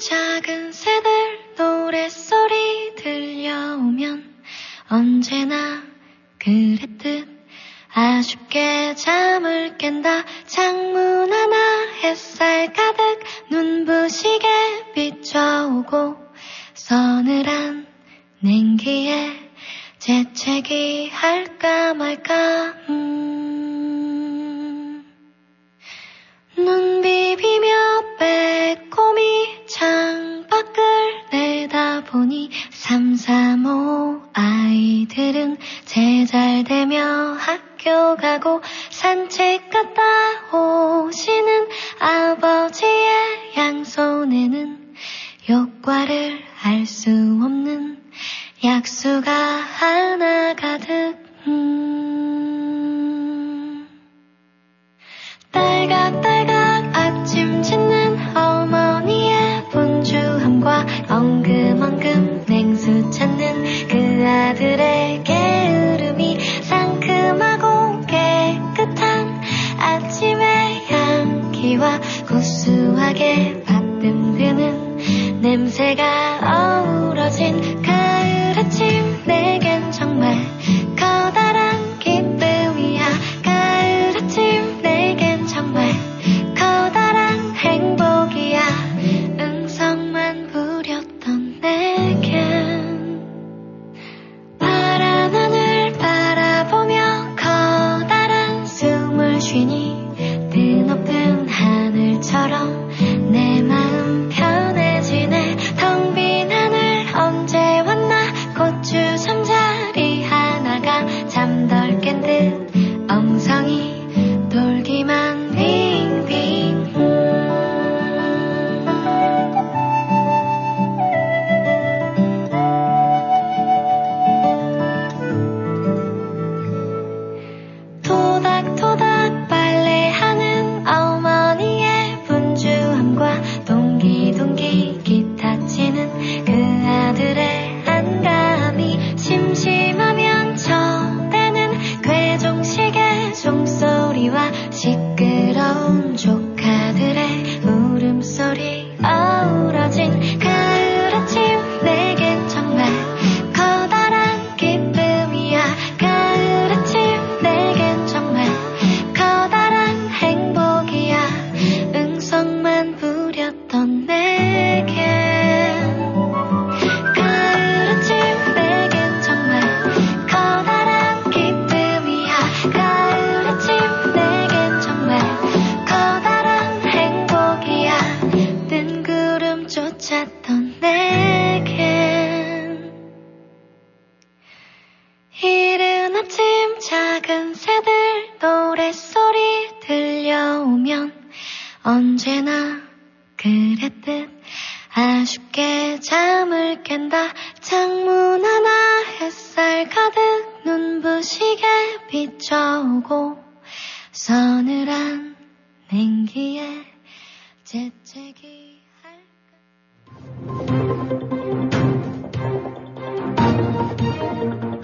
작은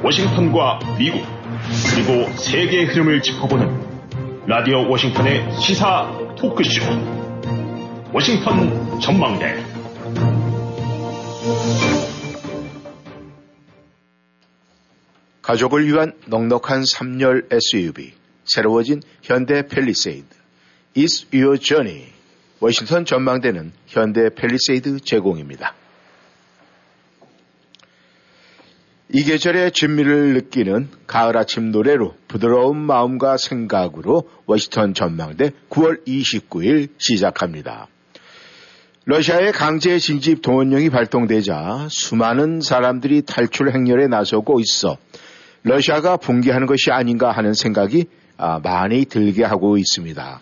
워싱턴과 미국 그리고 세계의 흐름을 짚어보는 라디오 워싱턴의 시사 토크쇼 워싱턴 전망대. 가족을 위한 넉넉한 3열 SUV, 새로워진 현대 팰리세이드, Is Your Journey, 워싱턴 전망대는 현대 팰리세이드 제공입니다. 이 계절의 진미를 느끼는 가을 아침 노래로 부드러운 마음과 생각으로 워싱턴 전망대 9월 29일 시작합니다. 러시아의 강제 진집 동원령이 발동되자 수많은 사람들이 탈출 행렬에 나서고 있어 러시아가 붕괴하는 것이 아닌가 하는 생각이 아, 많이 들게 하고 있습니다.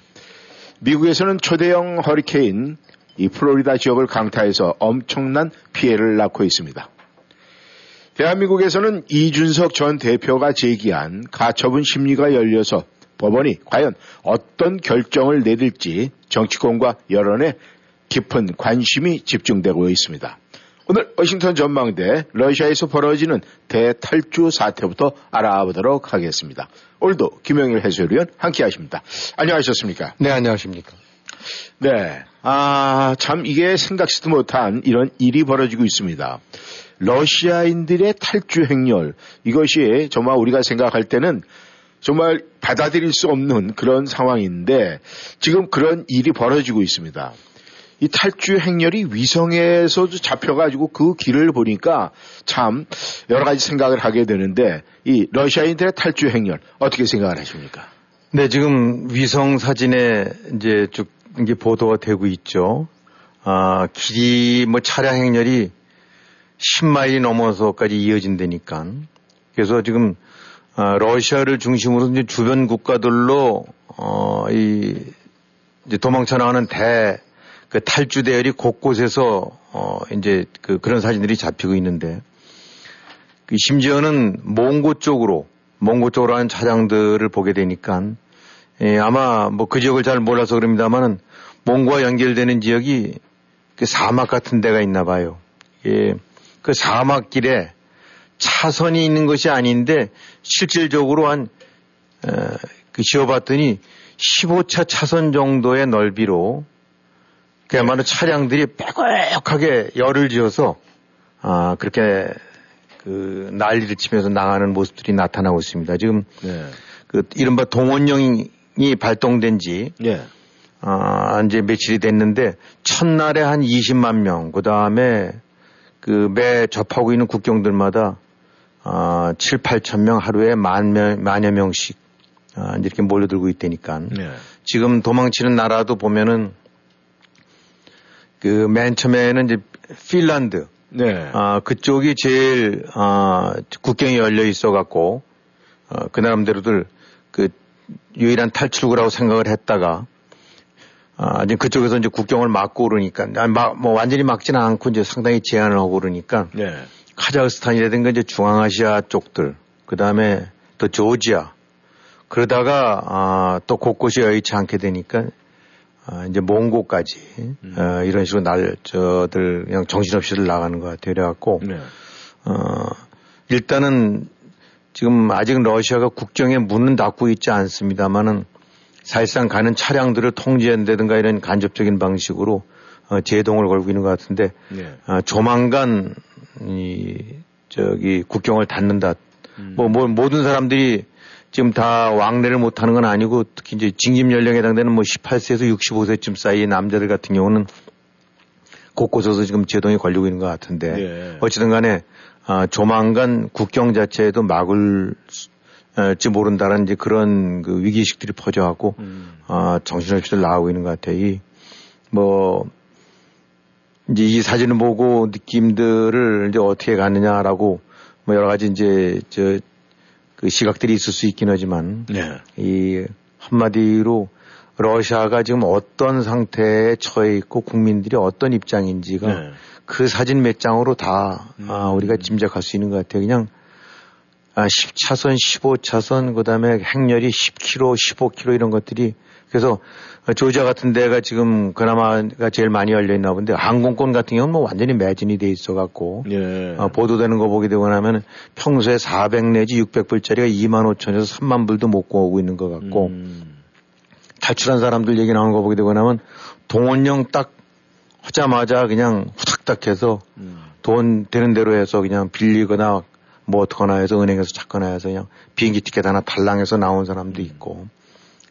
미국에서는 초대형 허리케인 이 플로리다 지역을 강타해서 엄청난 피해를 낳고 있습니다. 대한민국에서는 이준석 전 대표가 제기한 가처분 심리가 열려서 법원이 과연 어떤 결정을 내릴지 정치권과 여론에 깊은 관심이 집중되고 있습니다. 오늘 워싱턴 전망대 러시아에서 벌어지는 대탈주 사태부터 알아보도록 하겠습니다. 오늘도 김영일 해설위원 함께 하십니다. 안녕하셨습니까? 네, 안녕하십니까. 네. 아, 참 이게 생각지도 못한 이런 일이 벌어지고 있습니다. 러시아인들의 탈주 행렬 이것이 정말 우리가 생각할 때는 정말 받아들일 수 없는 그런 상황인데 지금 그런 일이 벌어지고 있습니다. 이 탈주 행렬이 위성에서도 잡혀가지고 그 길을 보니까 참 여러 가지 생각을 하게 되는데 이 러시아인들의 탈주 행렬 어떻게 생각을 하십니까? 네, 지금 위성 사진에 이제 쭉 이게 보도가 되고 있죠. 아, 길이 뭐 차량 행렬이 10마일이 넘어서까지 이어진다니까. 그래서 지금 아, 러시아를 중심으로 이제 주변 국가들로 어, 이 이제 도망쳐 나가는 대 그 탈주 대열이 곳곳에서 어 이제 그 그런 사진들이 잡히고 있는데 그 심지어는 몽고 쪽으로 몽고 쪽으로 하는 차량들을 보게 되니까 예, 아마 뭐 그 지역을 잘 몰라서 그럽니다만은 몽고와 연결되는 지역이 그 사막 같은 데가 있나 봐요. 예, 그 사막길에 차선이 있는 것이 아닌데 실질적으로 한, 에, 그 지어봤더니 15차 차선 정도의 넓이로 그야말로 차량들이 빼곡하게 열을 지어서 아, 그렇게 그 난리를 치면서 나가는 모습들이 나타나고 있습니다. 지금 네. 그 이른바 동원령이 발동된 지 네. 아, 이제 며칠이 됐는데 첫날에 한 20만 명, 그 다음에 그 매 접하고 있는 국경들마다 아, 7, 8천 명 하루에 만 명, 만여 명씩 아, 이렇게 몰려들고 있다니까. 네. 지금 도망치는 나라도 보면은 그 맨 처음에는 이제 핀란드. 네. 아, 그쪽이 제일 아, 국경이 열려 있어 갖고 어, 그 나름대로들 그 유일한 탈출구라고 생각을 했다가 아, 이제 그쪽에서 이제 국경을 막고 그러니까, 아니, 막, 뭐 완전히 막지는 않고 이제 상당히 제한을 하고 그러니까, 네. 카자흐스탄이라든가 이제 중앙아시아 쪽들, 그 다음에 또 조지아, 그러다가, 아, 또 곳곳이 여의치 않게 되니까, 아, 이제 몽고까지, 음. 어, 이런 식으로 날, 저들, 그냥 정신없이들 나가는 것 같아요. 그래갖고, 네. 어, 일단은 지금 아직 러시아가 국경에 문은 닫고 있지 않습니다만은 사실상 가는 차량들을 통제한다든가 이런 간접적인 방식으로 어, 제동을 걸고 있는 것 같은데 네. 어, 조만간 이 저기 국경을 닫는다. 음. 뭐, 뭐 모든 사람들이 지금 다 왕래를 못 하는 건 아니고 특히 이제 징집 연령에 해당되는 뭐 18세에서 65세쯤 사이의 남자들 같은 경우는 곳곳에서 지금 제동이 걸리고 있는 것 같은데 네. 어찌든 간에 아, 조만간 국경 자체에도 막을 지 모른다는 이제 그런 그 위기의식들이 퍼져갖고, 음. 아, 정신없이들 나오고 있는 것 같아요. 이, 뭐, 이제 이 사진을 보고 느낌들을 이제 어떻게 가느냐라고 뭐 여러 가지 이제 저 그 시각들이 있을 수 있긴 하지만 네. 이 한마디로 러시아가 지금 어떤 상태에 처해 있고 국민들이 어떤 입장인지가 네. 그 사진 몇 장으로 다 음. 아, 우리가 짐작할 수 있는 것 같아요. 그냥 아, 10차선, 15차선, 그 다음에 행렬이 10km, 15km 이런 것들이 그래서 조지아 같은 데가 지금 그나마가 제일 많이 열려 있나 본데 항공권 같은 경우는 뭐 완전히 매진이 돼 있어 갖고 예. 어, 보도되는 거 보게 되고 나면 평소에 400 내지 600불짜리가 2만 5천에서 3만 불도 못 구하고 있는 것 같고 음. 탈출한 사람들 얘기 나오는 거 보게 되고 나면 동원령 딱 하자마자 그냥 후닥닥 해서 음. 돈 되는 대로 해서 그냥 빌리거나 뭐 어떡하나 해서 은행에서 찾거나 해서 그냥 비행기 티켓 하나 달랑해서 나온 사람도 있고,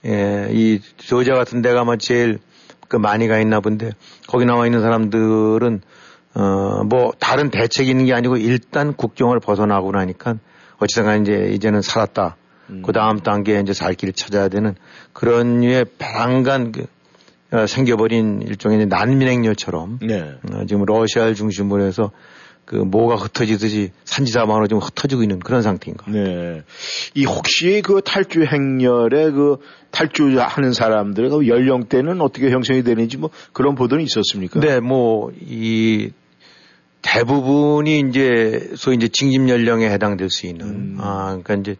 예, 이 조지아 같은 데가 뭐 제일 그 많이 가 있나 본데 거기 나와 있는 사람들은 어, 뭐 다른 대책이 있는 게 아니고 일단 국경을 벗어나고 나니까 어찌든 간에 이제 이제는 살았다. 음. 그 다음 단계에 이제 살 길을 찾아야 되는 그런 류의 배란간 그, 어, 생겨버린 일종의 난민행렬처럼 네. 어, 지금 러시아를 중심으로 해서 그 뭐가 흩어지듯이 산지사방으로 좀 흩어지고 있는 그런 상태인가. 네. 이 혹시 그 탈주 행렬에 그 탈주하는 사람들의 그 연령대는 어떻게 형성이 되는지 뭐 그런 보도는 있었습니까? 네, 뭐 이 대부분이 이제 소위 이제 징집 연령에 해당될 수 있는 음. 아 그러니까 이제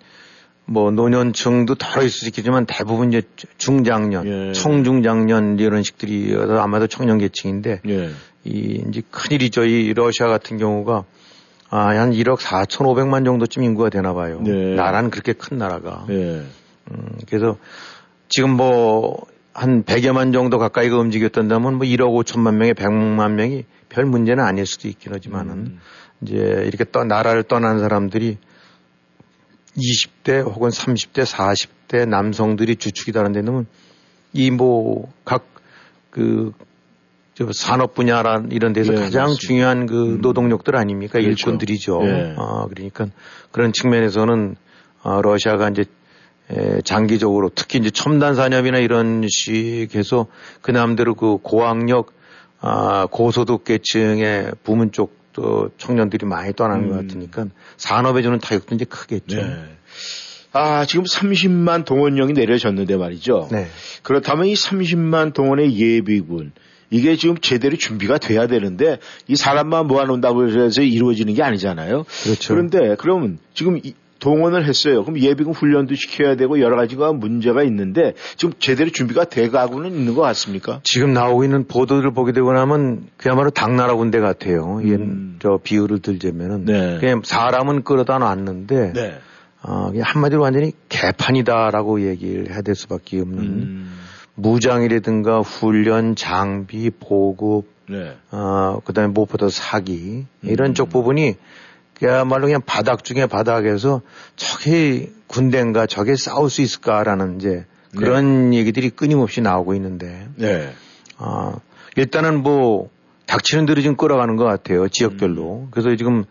뭐 노년층도 덜 있을 수 있겠지만 대부분 이제 중장년, 예. 청중장년 이런 식들이 아마도 청년 계층인데 예. 이 이제 큰일이죠. 이 러시아 같은 경우가 아, 한 1억 4,500만 정도쯤 인구가 되나 봐요. 네. 나라는 그렇게 큰 나라가. 네. 음, 그래서 지금 뭐 한 100여만 정도 가까이가 움직였던다면 뭐 1억 5천만 명에 100만 명이 별 문제는 아닐 수도 있긴 하지만은 음. 이제 이렇게 떠 나라를 떠난 사람들이 20대 혹은 30대, 40대 남성들이 주축이다는 데는 이 뭐 각 그 산업 분야란 이런 데서 네, 가장 맞습니다. 중요한 그 음. 노동력들 아닙니까? 그렇죠. 일꾼들이죠. 네. 아, 그러니까 그런 측면에서는 아, 러시아가 이제 에, 장기적으로 특히 이제 첨단 산업이나 이런 식에서 그 남대로 그 고학력 아, 고소득 계층의 부문 쪽도 청년들이 많이 떠나는 음. 것 같으니까 산업에 주는 타격도 이제 크겠죠. 네. 아, 지금 30만 동원령이 내려졌는데 말이죠. 네. 그렇다면 이 30만 동원의 예비군, 이게 지금 제대로 준비가 돼야 되는데 이 사람만 모아놓는다고 해서 이루어지는 게 아니잖아요. 그렇죠. 그런데 그러면 지금 이, 동원을 했어요. 그럼 예비군 훈련도 시켜야 되고 여러 가지가 문제가 있는데 지금 제대로 준비가 돼가고는 있는 것 같습니까? 지금 나오고 있는 보도를 보게 되고 나면 그야말로 당나라 군대 같아요. 음. 저 비유를 들자면은 네. 그냥 사람은 끌어다 놨는데 네. 어, 한마디로 완전히 개판이다라고 얘기를 해야 될 수밖에 없는 음. 무장이라든가 훈련, 장비, 보급, 네. 어, 그 다음에 무엇보다 사기, 이런 음. 쪽 부분이 그야말로 그냥 바닥 중에 바닥에서 저게 군대인가 저게 싸울 수 있을까라는 이제 그런 네. 얘기들이 끊임없이 나오고 있는데. 네. 아, 일단은 뭐 닥치는 대로 지금 끌어가는 것 같아요. 지역별로. 음. 그래서 지금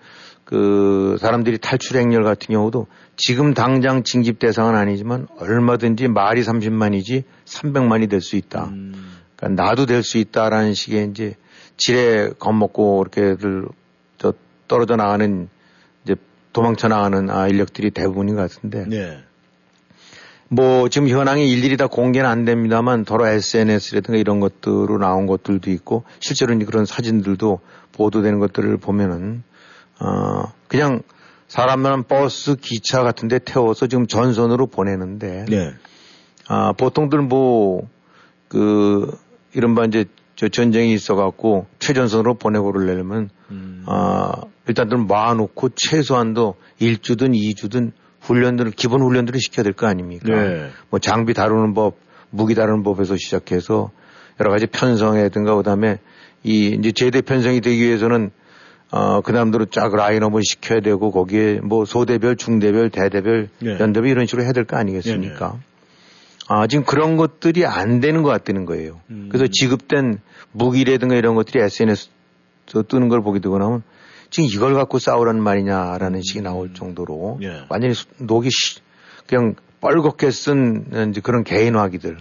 그 사람들이 탈출 행렬 같은 경우도 지금 당장 징집 대상은 아니지만 얼마든지 말이 30만이지 300만이 될 수 있다. 음. 그러니까 나도 될 수 있다라는 식의 이제 지뢰 겁먹고 이렇게들 저 떨어져 나가는 이제 도망쳐 나가는 아 인력들이 대부분인 것 같은데. 네. 뭐 지금 현황이 일일이 다 공개는 안 됩니다만 더러 SNS라든가 이런 것들로 나온 것들도 있고 실제로 그런 사진들도 보도되는 것들을 보면은 어 그냥 사람만 버스, 기차 같은데 태워서 지금 전선으로 보내는데 네. 아 보통들 뭐 그 이른바 이제 저 전쟁이 있어갖고 최전선으로 보내고 그러려면 음. 아 일단들 모아놓고 최소한도 1주든 2주든 훈련들을 기본 훈련들을 시켜야 될 거 아닙니까? 네. 뭐 장비 다루는 법, 무기 다루는 법에서 시작해서 여러 가지 편성이라든가 그 다음에 이 이제 제대 편성이 되기 위해서는 어, 그 다음대로 쫙 라인업을 시켜야 되고 거기에 뭐 소대별, 중대별, 대대별, 네. 연대별 이런 식으로 해야 될 거 아니겠습니까? 네, 네. 아, 지금 그런 것들이 안 되는 것 같다는 거예요. 음. 그래서 지급된 무기라든가 이런 것들이 SNS에 뜨는 걸 보게 되고 나면 지금 이걸 갖고 싸우라는 말이냐라는 음. 식이 나올 정도로 네. 완전히 녹이 그냥 뻘겋게 쓴 그런 개인화기들.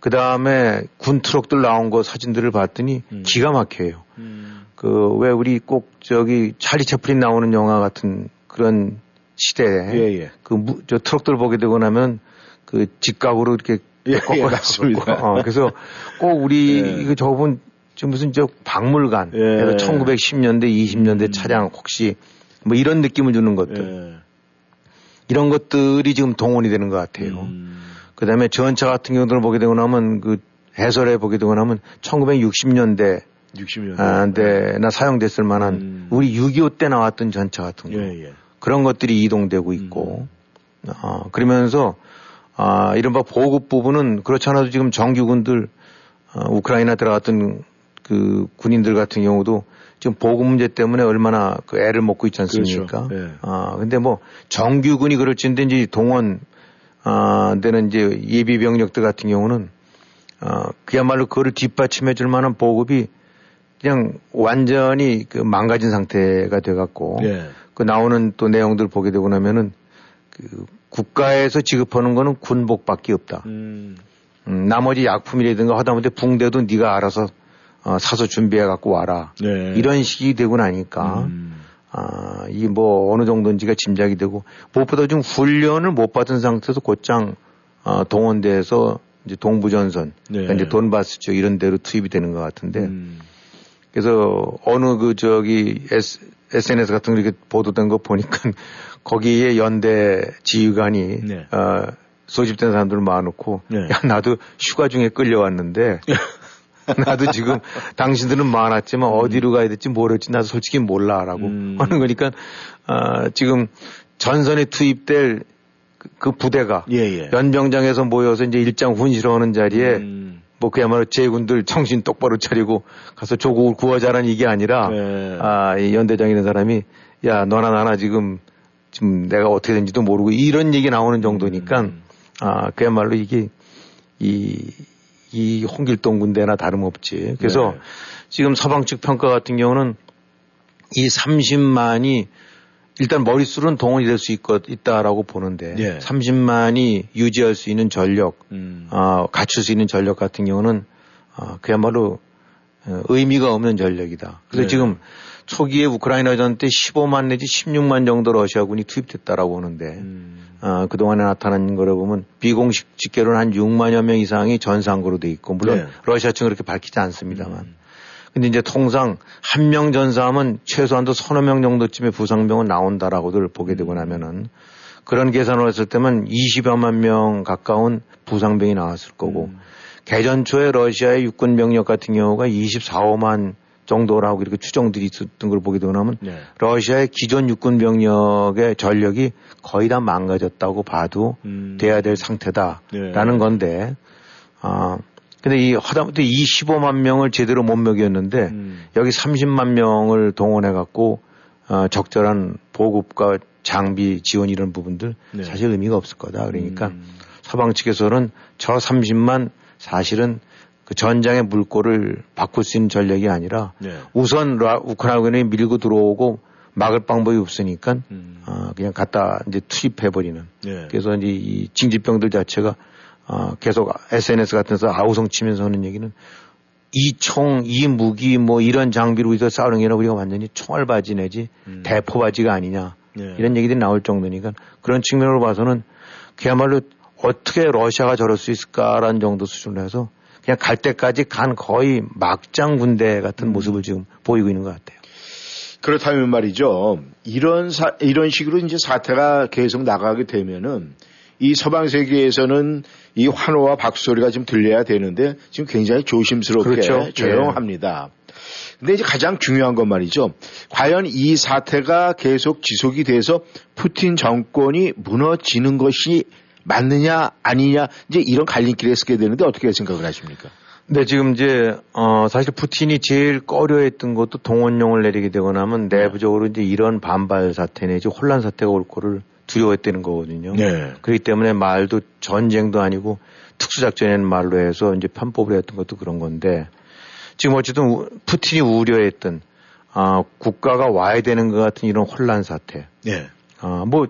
그 다음에 군 트럭들 나온 거 사진들을 봤더니 음. 기가 막혀요. 음. 그왜 우리 꼭 저기 찰리 채플린 나오는 영화 같은 그런 시대에 예, 예. 그저 트럭들 보게 되고 나면 그 직각으로 이렇게 예, 꺾어 놨습니다. 어, 그래서 꼭 우리 예. 그 저분 지금 무슨 저 박물관 예. 1910년대 20년대 음. 차량 혹시 뭐 이런 느낌을 주는 것들 예. 이런 것들이 지금 동원이 되는 것 같아요. 음. 그다음에 전차 같은 경우들을 보게 되고 나면 그 해설해 보게 되고 나면 1960년대 60년. 아, 네, 나 사용됐을 만한 음. 우리 6.25 때 나왔던 전차 같은 거. 예, 예. 그런 것들이 이동되고 있고, 음. 어, 그러면서, 아, 이른바 보급 부분은 그렇지 않아도 지금 정규군들, 어, 우크라이나 들어갔던 그 군인들 같은 경우도 지금 보급 문제 때문에 얼마나 그 애를 먹고 있지 않습니까? 그렇죠. 예. 아, 근데 뭐 정규군이 그럴지인데 이제 동원, 아, 되는 이제 예비 병력들 같은 경우는 어, 그야말로 그거를 뒷받침해 줄 만한 보급이 그냥 완전히 그 망가진 상태가 돼 갖고 예. 그 나오는 또 내용들 보게 되고 나면은 그 국가에서 지급하는 거는 군복밖에 없다. 음. 음, 나머지 약품이라든가 하다못해 붕대도 네가 알아서 어, 사서 준비해 갖고 와라. 네. 이런 식이 되고 나니까 음. 아, 이 뭐 어느 정도인지가 짐작이 되고 무엇보다 좀 훈련을 못 받은 상태에서 곧장 어, 동원돼서 이제 동부전선, 네. 그러니까 이제 돈바스 쪽 이런 데로 투입이 되는 것 같은데 음. 그래서 어느 그 저기 S, SNS 같은 거 이렇게 보도된 거 보니까 거기에 연대 지휘관이 네. 어, 소집된 사람들 모아놓고 네. 야 나도 휴가 중에 끌려왔는데 나도 지금 당신들은 많았지만 음. 어디로 가야 될지 모르겠지 나도 솔직히 몰라라고 음. 하는 거니까 어, 지금 전선에 투입될 그, 그 부대가 예, 예. 연병장에서 모여서 이제 일장 훈시하는 자리에 음. 뭐 그야말로 제군들 정신 똑바로 차리고 가서 조국을 구하자라는 이게 아니라 네. 아, 이 연대장이라는 사람이 야 너나 나나 지금 지금 내가 어떻게 된지도 모르고 이런 얘기 나오는 정도니까 음. 아 그야말로 이게 이, 이 홍길동 군대나 다름없지. 그래서 네. 지금 서방 측 평가 같은 경우는 이 30만이 일단 머릿수는 동원이 될 수 있다라고 보는데 예. 30만이 유지할 수 있는 전력, 음. 어, 갖출 수 있는 전력 같은 경우는 어, 그야말로 어, 의미가 없는 전력이다. 그래서 네. 지금 초기에 우크라이나전 때 15만 내지 16만 정도 러시아군이 투입됐다라고 하는데 음. 어, 그동안에 나타난 거를 보면 비공식 집계로는 한 6만여 명 이상이 전상으로 돼 있고 물론 네. 러시아 측은 그렇게 밝히지 않습니다만 음. 근데 이제 통상 한 명 전사하면 최소한도 서너 명 정도쯤의 부상병은 나온다라고들 보게 되고 나면은 그런 계산을 했을 때면 20여만 명 가까운 부상병이 나왔을 거고 음. 개전 초에 러시아의 육군 병력 같은 경우가 24, 5만 정도라고 이렇게 추정들이 있었던 걸 보게 되고 나면 네. 러시아의 기존 육군 병력의 전력이 거의 다 망가졌다고 봐도 음. 돼야 될 상태다라는 네. 건데 아 근데 이 하다못해 25만 명을 제대로 못 먹였는데 음. 여기 30만 명을 동원해 갖고 어, 적절한 보급과 장비 지원 이런 부분들 네. 사실 의미가 없을 거다. 그러니까 음. 서방 측에서는 저 30만 사실은 그 전장의 물꼬를 바꿀 수 있는 전략이 아니라 네. 우선 우크라이나군이 밀고 들어오고 막을 방법이 없으니까 음. 어, 그냥 갖다 이제 투입해 버리는. 네. 그래서 이제 이 징집병들 자체가 어, 계속 SNS 같은 데서 아우성 치면서 하는 얘기는 이 총, 이 무기 뭐 이런 장비로 우리가 싸우는 게 아니라 우리가 완전히 총알바지 내지 음. 대포바지가 아니냐. 네. 이런 얘기들이 나올 정도니까 그런 측면으로 봐서는 그야말로 어떻게 러시아가 저럴 수 있을까라는 정도 수준으로 해서 그냥 갈 때까지 간 거의 막장 군대 같은 음. 모습을 지금 보이고 있는 것 같아요. 그렇다면 말이죠. 이런 사, 이런 식으로 이제 사태가 계속 나가게 되면은 이 서방 세계에서는 이 환호와 박수 소리가 좀 들려야 되는데 지금 굉장히 조심스럽게 그렇죠. 네. 조용합니다. 네. 근데 이제 가장 중요한 건 말이죠. 과연 이 사태가 계속 지속이 돼서 푸틴 정권이 무너지는 것이 맞느냐 아니냐 이제 이런 갈림길에 서게 되는데 어떻게 생각을 하십니까? 네, 지금 이제 어 사실 푸틴이 제일 꺼려했던 것도 동원령을 내리게 되고 나면 내부적으로 이제 이런 반발 사태 내지 혼란 사태가 올 거를 두려워했다는 거거든요. 네. 그렇기 때문에 말도 전쟁도 아니고 특수작전이라는 말로 해서 이제 편법을 했던 것도 그런 건데 지금 어쨌든 푸틴이 우려했던 아, 국가가 와야 되는 것 같은 이런 혼란 사태. 네. 아, 뭐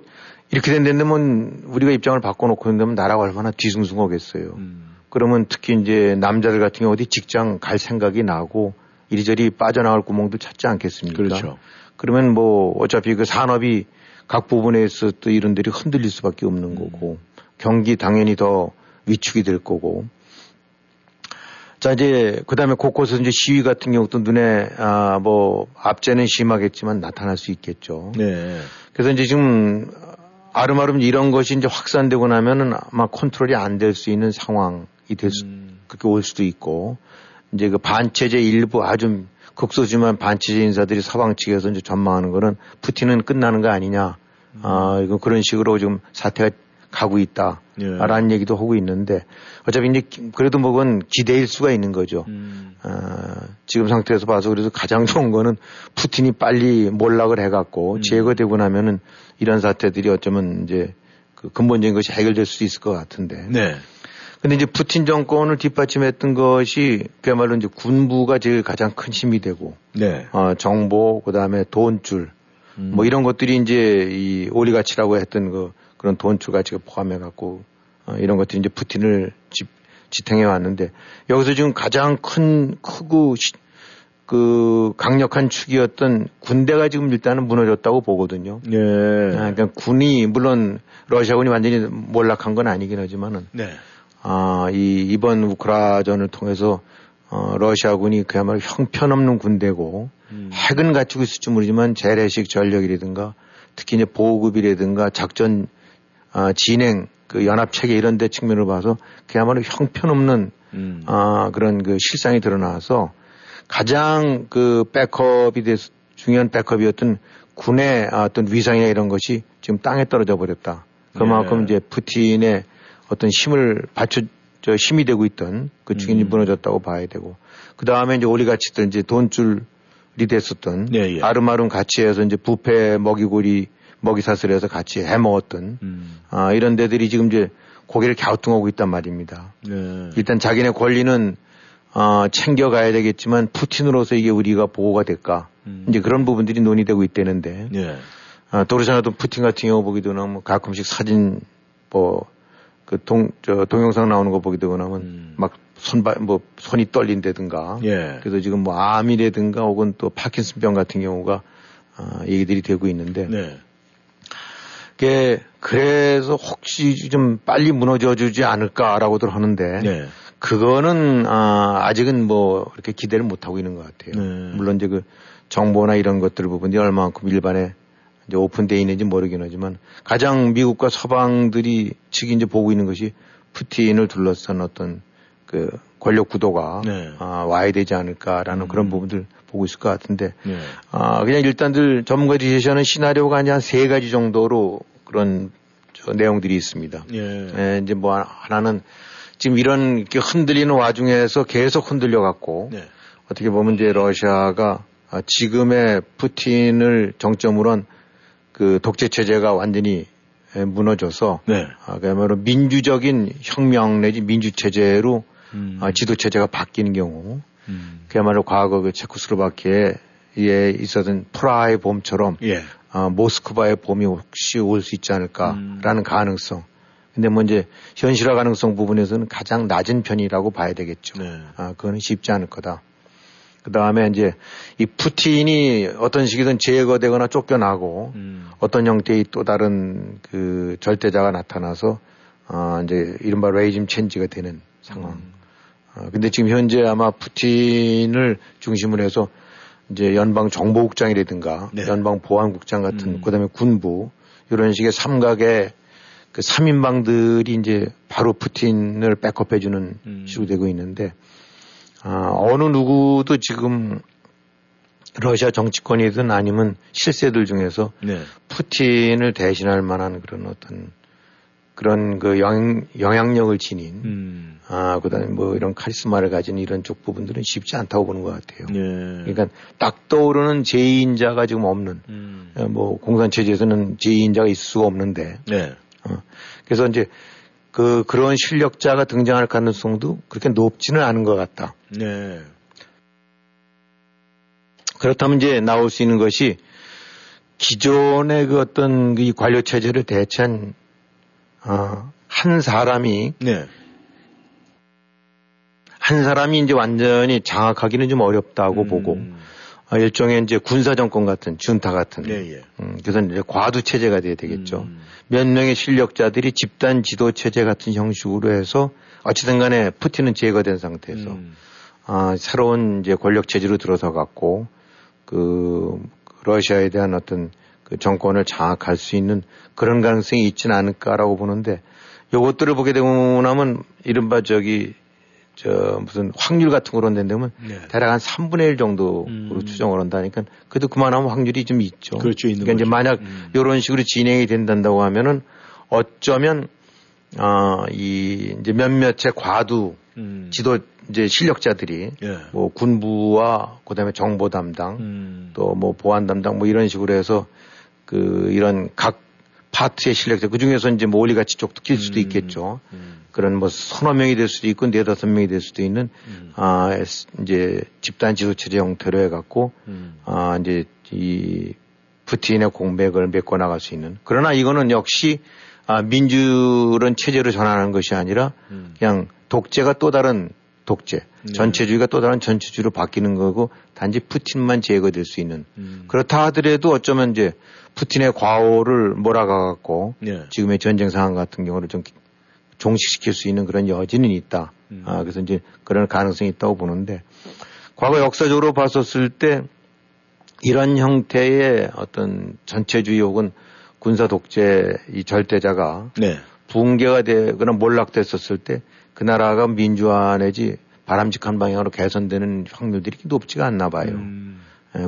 이렇게 된다면 우리가 입장을 바꿔놓고 있는다면 나라가 얼마나 뒤숭숭하겠어요. 음. 그러면 특히 이제 남자들 같은 경우 어디 직장 갈 생각이 나고 이리저리 빠져나갈 구멍도 찾지 않겠습니까? 그렇죠. 그러면 뭐 어차피 그 산업이 각 부분에서 또 이런 들이 흔들릴 수밖에 없는 음. 거고 경기 당연히 더 위축이 될 거고 자 이제 그다음에 곳곳에서 이제 시위 같은 경우도 눈에 아뭐 앞재는 심하겠지만 나타날 수 있겠죠. 네. 그래서 이제 지금 아름아름 이런 것이 이제 확산되고 나면은 아마 컨트롤이 안 될 수 있는 상황이 될 수, 음. 그렇게 올 수도 있고 이제 그 반체제 일부 아주 극소지만 반체제 인사들이 서방 측에서 이제 전망하는 거는 푸틴은 끝나는 거 아니냐. 음. 아, 이거 그런 식으로 좀 사태가 가고 있다. 예. 라는 얘기도 하고 있는데 어차피 이제 그래도 뭐 그건 기대일 수가 있는 거죠. 음. 아, 지금 상태에서 봐서 그래서 가장 좋은 거는 푸틴이 빨리 몰락을 해갖고 음. 제거되고 나면은 이런 사태들이 어쩌면 이제 그 근본적인 것이 해결될 수 있을 것 같은데. 네. 근데 이제 푸틴 정권을 뒷받침했던 것이 그야말로 이제 군부가 제일 가장 큰 힘이 되고, 네. 어, 정보, 그 다음에 돈줄, 음. 뭐 이런 것들이 이제 이 오리가치라고 했던 그 그런 돈줄 가치가 포함해 갖고 어, 이런 것들이 이제 푸틴을 집, 지탱해 왔는데 여기서 지금 가장 큰 크고 시, 그 강력한 축이었던 군대가 지금 일단은 무너졌다고 보거든요. 네. 아, 그러니까 군이 물론 러시아군이 완전히 몰락한 건 아니긴 하지만은 네. 아, 이, 이번 우크라전을 통해서 어, 러시아군이 그야말로 형편없는 군대고 음. 핵은 갖추고 있을지 모르지만 재래식 전력이라든가 특히 이제 보급이라든가 작전 어, 진행 그 연합 체계 이런 데 측면을 봐서 그야말로 형편없는 음. 어, 그런 그 실상이 드러나서 가장 그 백업이 돼서 중요한 백업이었던 군의 어떤 위상이나 이런 것이 지금 땅에 떨어져 버렸다. 그만큼 네. 이제 푸틴의 어떤 힘을 받쳐 저 힘이 되고 있던 그 중인이 음. 무너졌다고 봐야 되고 그 다음에 이제 올리가치들 이제 돈줄이 됐었던 네, 예. 아름아름 해서 이제 부패 먹이고리 먹이 사슬해서 같이 해 먹었던 음. 아, 이런 데들이 지금 이제 고개를 갸우뚱하고 있단 말입니다. 네. 일단 자기네 권리는 어, 챙겨가야 되겠지만 푸틴으로서 이게 우리가 보호가 될까 음. 이제 그런 부분들이 논의되고 있다는데 네. 아, 도르샤나도 푸틴 같은 경우 보게 되면 뭐 가끔씩 사진 뭐 그 동, 저 동영상 나오는 거 되고 나면 음. 막 손발, 뭐 손이 떨린다든가. 예. 그래서 지금 뭐 암이라든가 혹은 또 파킨슨병 같은 경우가 아, 얘기들이 되고 있는데. 네. 그게 그래서 혹시 좀 빨리 무너져 주지 않을까라고들 하는데. 네. 그거는 아, 아직은 뭐 이렇게 기대를 못 하고 있는 것 같아요. 네. 물론 이제 그 정보나 이런 것들 부분이 얼마만큼 일반에 이제 오픈되어 있는지 모르긴 하지만 가장 미국과 서방들이 측이 이제 보고 있는 것이 푸틴을 둘러싼 어떤 그 권력 구도가 네. 아, 와야 되지 않을까라는 음. 그런 부분들 보고 있을 것 같은데 네. 아, 그냥 일단들 전문가들이 제시하는 시나리오가 한 세 가지 정도로 그런 저 내용들이 있습니다. 예. 예, 이제 뭐 하나는 지금 이런 이렇게 흔들리는 와중에서 계속 흔들려 갖고 네. 어떻게 보면 이제 러시아가 지금의 푸틴을 정점으로 한 그 독재 체제가 완전히 무너져서 네. 아, 그야말로 민주적인 혁명 내지 민주 체제로 음. 아, 지도 체제가 바뀌는 경우 음. 그야말로 과거 그 체코스로바키아에 있었던 프라하의 봄처럼 예. 아, 모스크바의 봄이 혹시 올 수 있지 않을까라는 음. 가능성. 근데 뭐 이제 현실화 가능성 부분에서는 가장 낮은 편이라고 봐야 되겠죠. 네. 아, 그거는 쉽지 않을 거다. 그 다음에 이제 이 푸틴이 어떤 식이든 제거되거나 쫓겨나고 음. 어떤 형태의 또 다른 그 절대자가 나타나서 어 이제 이른바 레이짐 체인지가 되는 상황. 음. 어, 근데 지금 현재 아마 푸틴을 중심으로 해서 이제 연방 정보국장이라든가 네. 연방 보안국장 같은 음. 그다음에 군부 이런 식의 삼각의 그 3인방들이 이제 바로 푸틴을 백업해 주는 음. 식으로 되고 있는데 아, 어느 누구도 지금 러시아 정치권이든 아니면 실세들 중에서 네. 푸틴을 대신할 만한 그런 어떤 그런 그 영, 영향력을 지닌 음. 아 그다음에 뭐 이런 카리스마를 가진 이런 쪽 부분들은 쉽지 않다고 보는 것 같아요. 네. 그러니까 딱 떠오르는 제2인자가 지금 없는 음. 어, 뭐 공산 체제에서는 제2인자가 있을 수가 없는데 네. 어, 그래서 이제 그 그런 실력자가 등장할 가능성도 그렇게 높지는 않은 것 같다. 네. 그렇다면 이제 나올 수 있는 것이 기존의 그 어떤 그 관료 체제를 대체한 어, 한 사람이 네. 한 사람이 이제 완전히 장악하기는 좀 어렵다고 음. 보고 어, 일종의 이제 군사 정권 같은 준타 같은 예, 예. 음, 그래서 이제 과두 체제가 돼야 되겠죠. 음. 몇 명의 실력자들이 집단 지도 체제 같은 형식으로 해서 어찌든 간에 푸틴은 제거된 상태에서 음. 아, 새로운 이제 권력 체제로 들어서 갖고 그 러시아에 대한 어떤 그 정권을 장악할 수 있는 그런 가능성이 있지는 않을까라고 보는데 요것들을 보게 되고 나면 이른바 저기 저 무슨 확률 같은 거로 낸다면 네. 대략 한 3분의 1 정도로 음. 추정을 한다니까 그래도 그만하면 확률이 좀 있죠. 그렇죠. 그러니까 거죠. 이제 만약 음. 이런 식으로 진행이 된다고 하면은 어쩌면 어이 이제 몇몇의 과두 음. 지도 이제 실력자들이 예. 뭐 군부와 그다음에 정보 담당 음. 또뭐 보안 담당 뭐 이런 식으로 해서 그 이런 각 파트의 실력자 그 중에서 이제 뭐 올리가치 쪽도 낄 수도 음. 있겠죠. 음. 그런 뭐 서너 명이 될 수도 있고 네다섯 명이 될 수도 있는 음. 아 이제 집단 지도 체제 형태로 해갖고 음. 아 이제 이 푸틴의 공백을 메꿔 나갈 수 있는 그러나 이거는 역시 아 민주론 체제로 전환하는 것이 아니라 음. 그냥 독재가 또 다른 독재, 네. 전체주의가 또 다른 전체주의로 바뀌는 거고 단지 푸틴만 제거될 수 있는 음. 그렇다 하더라도 어쩌면 이제 푸틴의 과오를 몰아가 갖고 네. 지금의 전쟁 상황 같은 경우를 좀 종식시킬 수 있는 그런 여지는 있다. 음. 아, 그래서 이제 그런 가능성이 있다고 보는데 과거 역사적으로 봤었을 때 이런 형태의 어떤 전체주의 혹은 군사 독재 이 절대자가 네. 붕괴가 되거나 몰락됐었을 때 그 나라가 민주화 내지 바람직한 방향으로 개선되는 확률들이 높지가 않나 봐요. 음.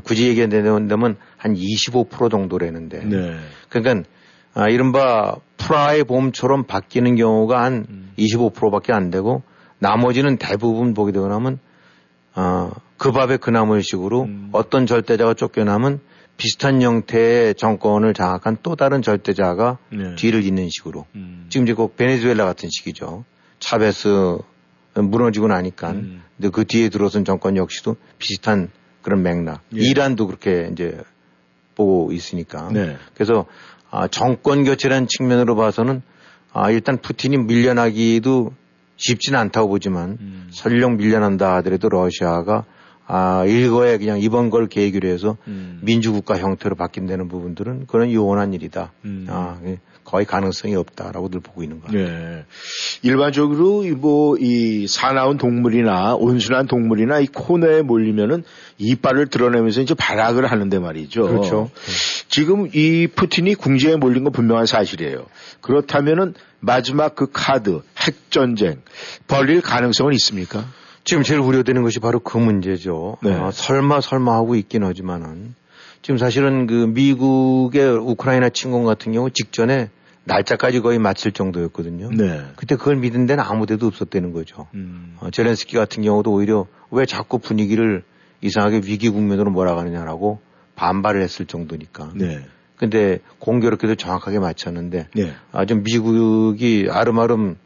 굳이 얘기한다면 한 25% 정도라는데. 네. 그러니까 아, 이른바 프라의 봄처럼 바뀌는 경우가 한 음. 25%밖에 안 되고 나머지는 대부분 보게 되고 나면 어, 그 밥에 그 나물식으로 음. 어떤 절대자가 쫓겨나면 비슷한 형태의 정권을 장악한 또 다른 절대자가 네. 뒤를 잇는 식으로 음. 지금 이제 꼭 베네수엘라 같은 식이죠. 차베스 무너지고 나니까 음. 근데 그 뒤에 들어선 정권 역시도 비슷한 그런 맥락. 예. 이란도 그렇게 이제 보고 있으니까. 네. 그래서 아, 정권 교체라는 측면으로 봐서는 아, 일단 푸틴이 밀려나기도 쉽지는 않다고 보지만 음. 설령 밀려난다 하더라도 러시아가 아, 일거에 그냥 이번 걸 계기로 해서 음. 민주국가 형태로 바뀐다는 부분들은 그런 요원한 일이다. 음. 아, 예. 거의 가능성이 없다라고들 보고 있는 거예요. 네. 일반적으로 뭐이 사나운 동물이나 온순한 동물이나 이 코너에 몰리면은 이빨을 드러내면서 이제 발악을 하는데 말이죠. 그렇죠. 지금 이 푸틴이 궁지에 몰린 건 분명한 사실이에요. 그렇다면은 마지막 그 카드 핵 전쟁 벌릴 가능성은 있습니까? 지금 제일 우려되는 것이 바로 그 문제죠. 네. 아, 설마 설마 하고 있긴 하지만은 지금 사실은 그 미국의 우크라이나 침공 같은 경우 직전에 날짜까지 거의 맞출 정도였거든요. 네. 그때 그걸 믿은 데는 아무 데도 없었다는 거죠. 음. 어, 제렌스키 같은 경우도 오히려 왜 자꾸 분위기를 이상하게 위기 국면으로 몰아가느냐라고 반발을 했을 정도니까. 네. 근데 공교롭게도 정확하게 맞췄는데 네. 아주 미국이 아름아름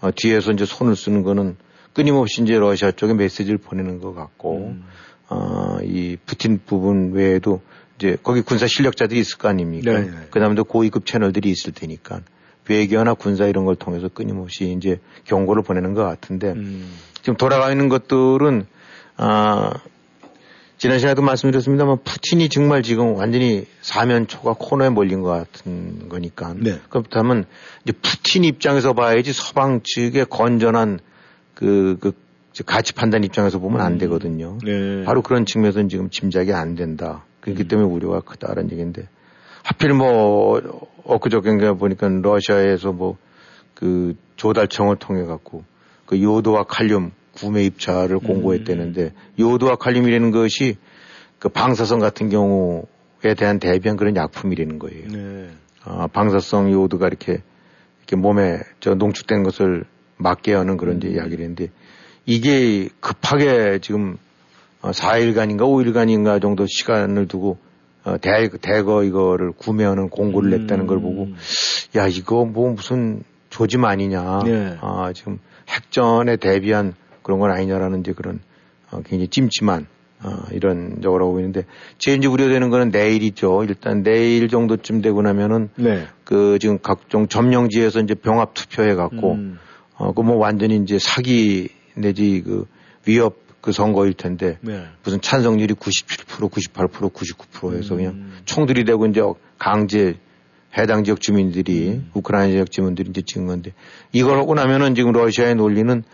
어, 뒤에서 이제 손을 쓰는 거는 끊임없이 이제 러시아 쪽에 메시지를 보내는 것 같고 음. 어, 이 푸틴 부분 외에도 이제 거기 군사 실력자들이 있을 거 아닙니까? 네, 네. 그 다음에 또 고위급 채널들이 있을 테니까 외교나 군사 이런 걸 통해서 끊임없이 이제 경고를 보내는 것 같은데 음. 지금 돌아가 있는 것들은 아 지난 시간에도 말씀드렸습니다만 푸틴이 정말 지금 완전히 사면초가 코너에 몰린 것 같은 거니까 네. 그렇다면 이제 푸틴 입장에서 봐야지 서방 측의 건전한 그, 그 가치 판단 입장에서 보면 안 음. 되거든요. 네. 바로 그런 측면에서는 지금 짐작이 안 된다. 그렇기 음. 때문에 우려가 크다라는 얘기인데 하필 뭐 엊그저께인가 보니까 러시아에서 뭐 그 조달청을 통해 갖고 그 요도와 칼륨 구매 입찰을 공고했다는데 음. 요도와 칼륨이라는 것이 그 방사성 같은 경우에 대한 대비한 그런 약품이라는 거예요. 네. 아, 방사성 요도가 이렇게 이렇게 몸에 저 농축된 것을 막게 하는 그런 음. 했는데 이게 급하게 지금 4일간인가 어, 5일간인가 정도 시간을 두고 어, 대, 대거 이거를 구매하는 공고를 음. 냈다는 걸 보고 야 이거 뭐 무슨 조짐 아니냐 네. 아 지금 핵전에 대비한 그런 건 아니냐라는 이제 그런 어, 굉장히 찜찜한 어, 이런 하고 있는데 제일 이제 우려되는 거는 내일이죠. 일단 내일 정도쯤 되고 나면은 네. 그 지금 각종 점령지에서 이제 병합 투표해 갖고 음. 어그 뭐 완전히 이제 사기 내지 그 위협 그 선거일 텐데 네. 무슨 찬성률이 97% 98% 99%에서 음. 그냥 총들이 되고 이제 강제 해당 지역 주민들이 음. 우크라이나 지역 주민들이 이제 찍은 건데 이걸 하고 나면은 지금 러시아의 논리는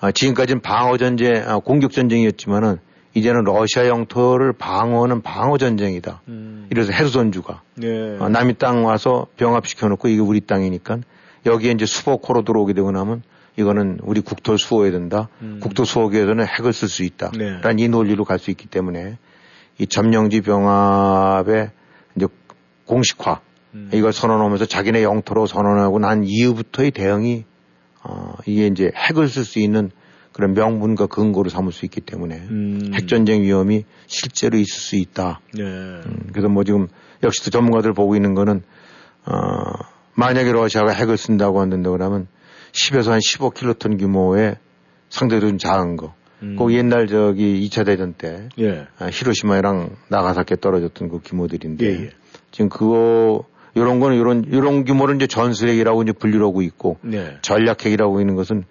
아, 지금까지는 방어 전쟁, 아, 공격 전쟁이었지만은 이제는 러시아 영토를 방어하는 방어 전쟁이다. 음. 이래서 해수선주가 네. 아, 남이 땅 와서 병합시켜 놓고 이게 우리 땅이니까 여기에 이제 수복코로 들어오게 되고 나면 이거는 우리 국토를 수호해야 된다. 음. 국토 수호기에서는 핵을 쓸 수 있다. 네. 라는 이 논리로 갈 수 있기 때문에 이 점령지 병합의 이제 공식화 음. 이걸 선언하면서 자기네 영토로 선언하고 난 이후부터의 대응이 어, 이게 이제 핵을 쓸 수 있는 그런 명분과 근거로 삼을 수 있기 때문에 음. 핵전쟁 위험이 실제로 있을 수 있다. 네. 음, 그래서 뭐 지금 역시 또 전문가들 보고 있는 거는 어, 만약에 러시아가 핵을 쓴다고 한다고 그러면 10에서 한 15킬로톤 규모의 상대적으로 좀 작은 거. 음. 그 옛날 저기 2차 대전 때 예. 아, 히로시마랑 나가사키에 떨어졌던 그 규모들인데 예, 예. 지금 그거 요런 거는 요런 요런 규모를 이제 전술핵이라고 이제 분류하고 있고 네. 전략핵이라고 있는 것은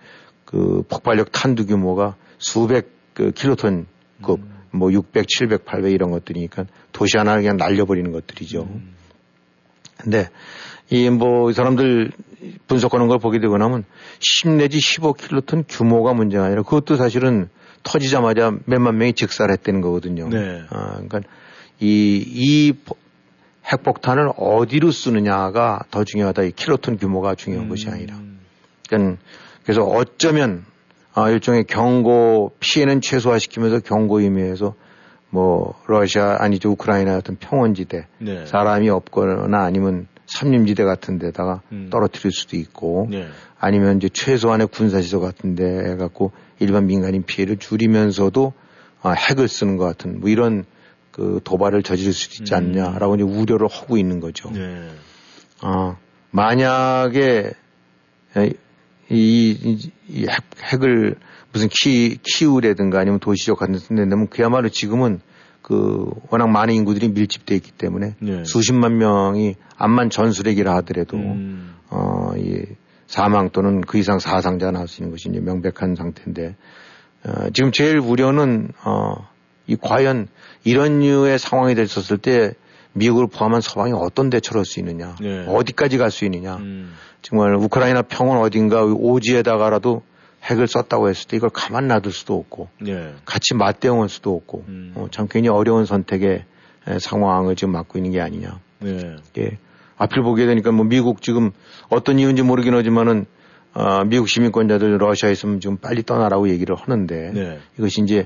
그 폭발력 탄두 규모가 수백 그 킬로톤급 음. 뭐 600, 700, 800 이런 것들이니까 도시 하나를 그냥 날려버리는 것들이죠. 음. 근데 이 뭐이 사람들 분석하는 걸 보게 되고 나면 10 내지 15킬로톤 규모가 문제가 아니라 그것도 사실은 터지자마자 몇만 명이 직살했다는 거거든요. 네. 아, 그러니까 이, 이 핵폭탄을 어디로 쓰느냐가 더 중요하다. 이 킬로톤 규모가 중요한 음. 것이 아니라. 그러니까 그래서 어쩌면 아, 일종의 경고 피해는 최소화시키면서 경고 의미에서 뭐 러시아 아니죠 우크라이나 같은 평원지대 네. 사람이 없거나 아니면 삼림지대 같은 데다가 음. 떨어뜨릴 수도 있고 네. 아니면 이제 최소한의 군사시설 같은 데 갖고 일반 민간인 피해를 줄이면서도 아, 핵을 쓰는 것 같은 뭐 이런 그 도발을 저지를 수 있지 음. 않냐라고 이제 우려를 하고 있는 거죠. 네. 아, 만약에 이, 이, 이 핵, 핵을 무슨 키, 키우라든가 아니면 도시적 같은 데 내면 그야말로 지금은 그 워낙 많은 인구들이 밀집돼 있기 때문에 네. 수십만 명이 암만 전술핵이라 하더라도 음. 어, 이 사망 또는 그 이상 사상자가 나올 수 있는 것이 이제 명백한 상태인데 어, 지금 제일 우려는 어, 이 과연 이런 류의 상황이 됐었을 때 미국을 포함한 서방이 어떤 대처를 할 수 있느냐, 네. 어디까지 갈 수 있느냐. 음. 정말 우크라이나 평원 어딘가 오지에다가라도 핵을 썼다고 했을 때 이걸 가만 놔둘 수도 없고 네. 같이 맞대응할 수도 없고 음. 어, 참 굉장히 어려운 선택의 상황을 지금 맞고 있는 게 아니냐. 네. 예. 앞을 보게 되니까 뭐 미국 지금 어떤 이유인지 모르긴 하지만은 어, 미국 시민권자들 러시아에 있으면 좀 빨리 떠나라고 얘기를 하는데 네. 이것이 이제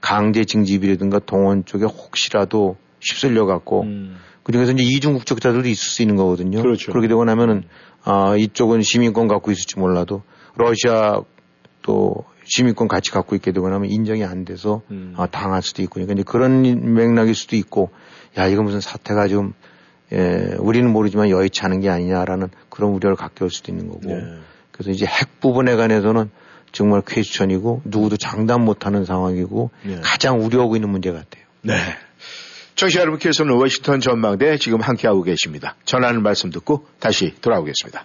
강제 징집이라든가 동원 쪽에 혹시라도 휩쓸려 갖고 음. 그중에서 이제 이중 국적자들도 있을 수 있는 거거든요. 그렇죠. 그렇게 되고 나면은 아, 이쪽은 시민권 갖고 있을지 몰라도 러시아 또 시민권 같이 갖고 있게 되고 나면 인정이 안 돼서 음. 아, 당할 수도 있고 그러니까 이제 그런 맥락일 수도 있고 야 이거 무슨 사태가 좀 예, 우리는 모르지만 여의치 않은 게 아니냐라는 그런 우려를 갖게 올 수도 있는 거고 네. 그래서 이제 핵 부분에 관해서는 정말 퀘스천이고 누구도 장담 못하는 상황이고 네. 가장 우려하고 있는 문제 같아요. 네. 청취자 여러분께서는 워싱턴 전망대 지금 함께하고 계십니다. 전하는 말씀 듣고 다시 돌아오겠습니다.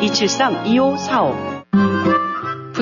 273-2545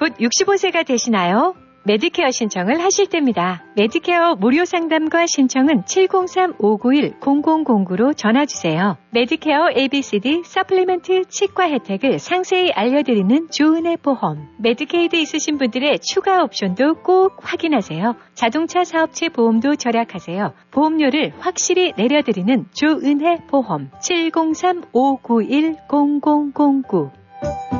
곧 65세가 되시나요? 메디케어 신청을 하실 때입니다. 메디케어 무료 상담과 신청은 703-591-0009로 전화주세요. 메디케어 ABCD supplement 치과 혜택을 상세히 알려드리는 조은혜 보험. 메디케이드 있으신 분들의 추가 옵션도 꼭 확인하세요. 자동차 사업체 보험도 절약하세요. 보험료를 확실히 내려드리는 조은혜 보험. 703-591-0009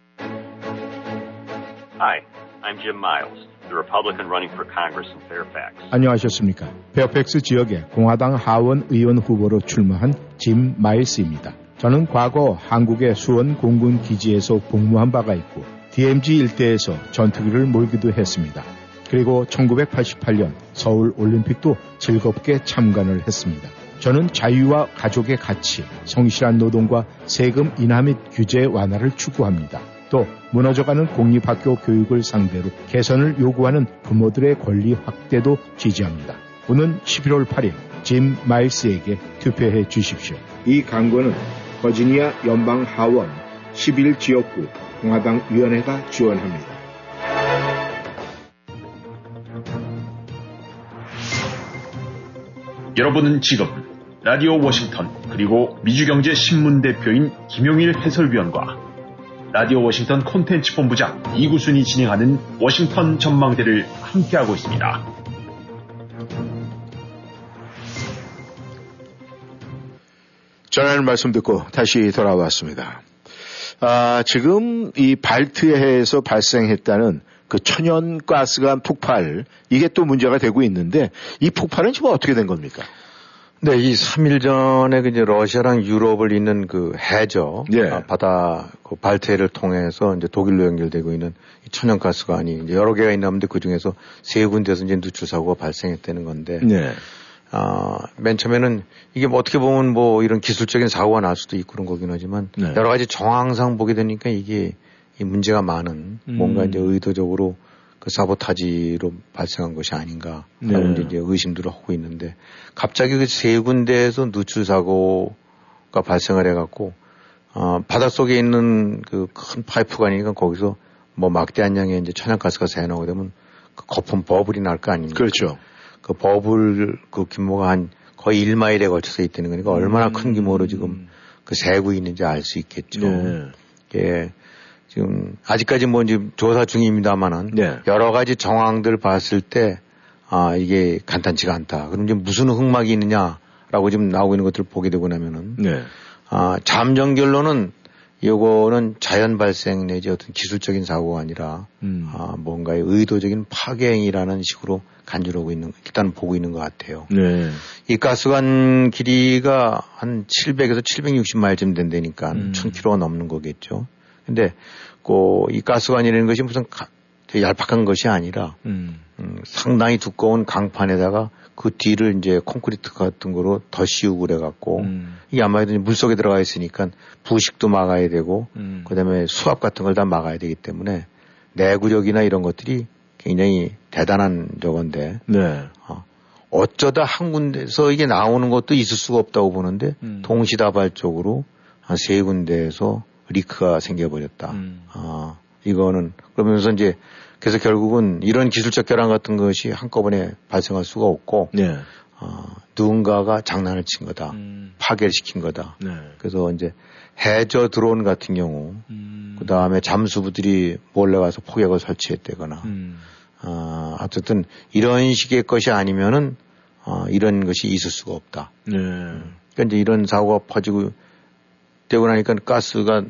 Hi, I'm Jim Miles, the Republican running for Congress in Fairfax. 안녕하셨습니까? 페어팩스 지역에 공화당 하원 의원 후보로 출마한 짐 마일스입니다. 저는 과거 한국의 수원 공군 기지에서 복무한 바가 있고 DMZ 일대에서 전투기를 몰기도 했습니다. 그리고 1988년 서울 올림픽도 즐겁게 참관을 했습니다. 저는 자유와 가족의 가치, 성실한 노동과 세금 인하 및 규제 완화를 추구합니다. 또 무너져가는 공립학교 교육을 상대로 개선을 요구하는 부모들의 권리 확대도 지지합니다. 오는 11월 8일 짐 마일스에게 투표해 주십시오. 이 광고는 버지니아 연방 하원 11 지역구 공화당 위원회가 지원합니다. 여러분은 지금 라디오 워싱턴 그리고 미주경제신문 대표인 김용일 해설위원과 라디오 워싱턴 콘텐츠 본부장 이구순이 진행하는 워싱턴 전망대를 함께하고 있습니다. 전하는 말씀 듣고 다시 돌아왔습니다. 아, 지금 이 발트해에서 발생했다는 그 천연가스관 폭발, 이게 또 문제가 되고 있는데, 이 폭발은 지금 어떻게 된 겁니까? 네, 이 3일 전에 그 이제 러시아랑 유럽을 잇는 그 해저, 예. 아, 바다 그 발트해를 통해서 이제 독일로 연결되고 있는 천연가스관이 이제 여러 개가 있는데 그 중에서 세 군데에서 이제 누출 사고가 발생했다는 건데, 네. 아, 맨 처음에는 이게 뭐 어떻게 보면 뭐 이런 기술적인 사고가 날 수도 있고 그런 거긴 하지만 네. 여러 가지 정황상 보게 되니까 이게 이 문제가 많은 음. 뭔가 이제 의도적으로 그 사보타지로 발생한 것이 아닌가 하는 네. 이제 의심들을 하고 있는데 갑자기 그 세 군데에서 누출 사고가 발생을 해갖고 어, 바닷속에 있는 그 큰 파이프가 아니니까 거기서 뭐 막대한 양의 이제 천연가스가 새나오게 되면 그 거품 버블이 날 거 아닙니까? 그렇죠. 그 버블 그 규모가 한 거의 1마일에 걸쳐서 있다는 거니까 얼마나 큰 음. 규모로 지금 그 새고 있는지 알 수 있겠죠. 네. 예. 지금 아직까지 뭐 지금 조사 중입니다만은 네. 여러 가지 정황들 봤을 때 아, 이게 간단치가 않다. 그럼 이제 무슨 흑막이 있느냐라고 지금 나오고 있는 것들을 보게 되고 나면은 네. 아, 잠정 결론은 이거는 자연 발생 내지 어떤 기술적인 사고가 아니라 음. 아, 뭔가의 의도적인 파괴행위라는 식으로 간주하고 있는 일단 보고 있는 것 같아요. 네. 이 가스관 길이가 한 700에서 760마일쯤 된다니까 음. 1000km가 넘는 거겠죠. 근데 그이 가스관이라는 것이 무슨 가, 되게 얄팍한 것이 아니라 음. 음, 상당히 두꺼운 강판에다가 그 뒤를 이제 콘크리트 같은 거로 더 씌우고 그래갖고 음. 이게 아마도 물 속에 들어가 있으니까 부식도 막아야 되고 음. 그다음에 수압 같은 걸 다 막아야 되기 때문에 내구력이나 이런 것들이 굉장히 대단한 저건데 네. 어, 어쩌다 한 군데서 이게 나오는 것도 있을 수가 없다고 보는데 음. 동시다발적으로 한 세 군데에서 리크가 생겨버렸다. 음. 아, 이거는 그러면서 이제 그래서 결국은 이런 기술적 결함 같은 것이 한꺼번에 발생할 수가 없고 네. 어, 누군가가 장난을 친 거다. 음. 파괴를 시킨 거다. 네. 그래서 이제 해저 드론 같은 경우 음. 그 다음에 잠수부들이 몰래 와서 폭격을 설치했다거나 음. 어, 어쨌든 이런 식의 것이 아니면은 어, 이런 것이 있을 수가 없다. 네. 그러니까 이제 이런 사고가 퍼지고 되고 나니까 가스가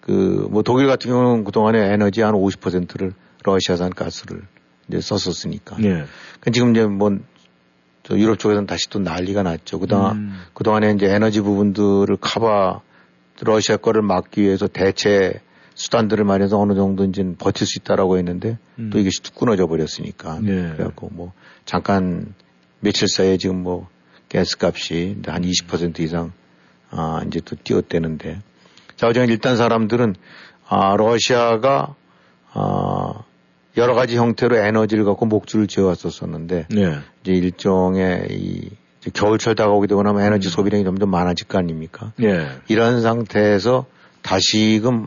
그 뭐 독일 같은 경우는 그동안에 에너지 한 50%를 러시아산 가스를 이제 썼었으니까. 네. 그 지금 이제 뭐 유럽 쪽에서는 다시 또 난리가 났죠. 그동안 음. 그동안에 이제 에너지 부분들을 커버 러시아 거를 막기 위해서 대체 수단들을 마련해서 어느 정도 이제 버틸 수 있다라고 했는데 음. 또 이것이 뚝 끊어져 버렸으니까. 네. 그래갖고 뭐 잠깐 며칠 사이에 지금 뭐 가스 값이 한 20% 이상 아, 이제 또 뛰었대는데. 자, 어제 일단 사람들은, 아, 러시아가, 아, 여러 가지 형태로 에너지를 갖고 목줄을 지어왔었었는데, 네. 이제 일종의 이, 겨울철 다가오게 되고 나면 에너지 음. 소비량이 점점 많아질 거 아닙니까? 네. 이런 상태에서 다시금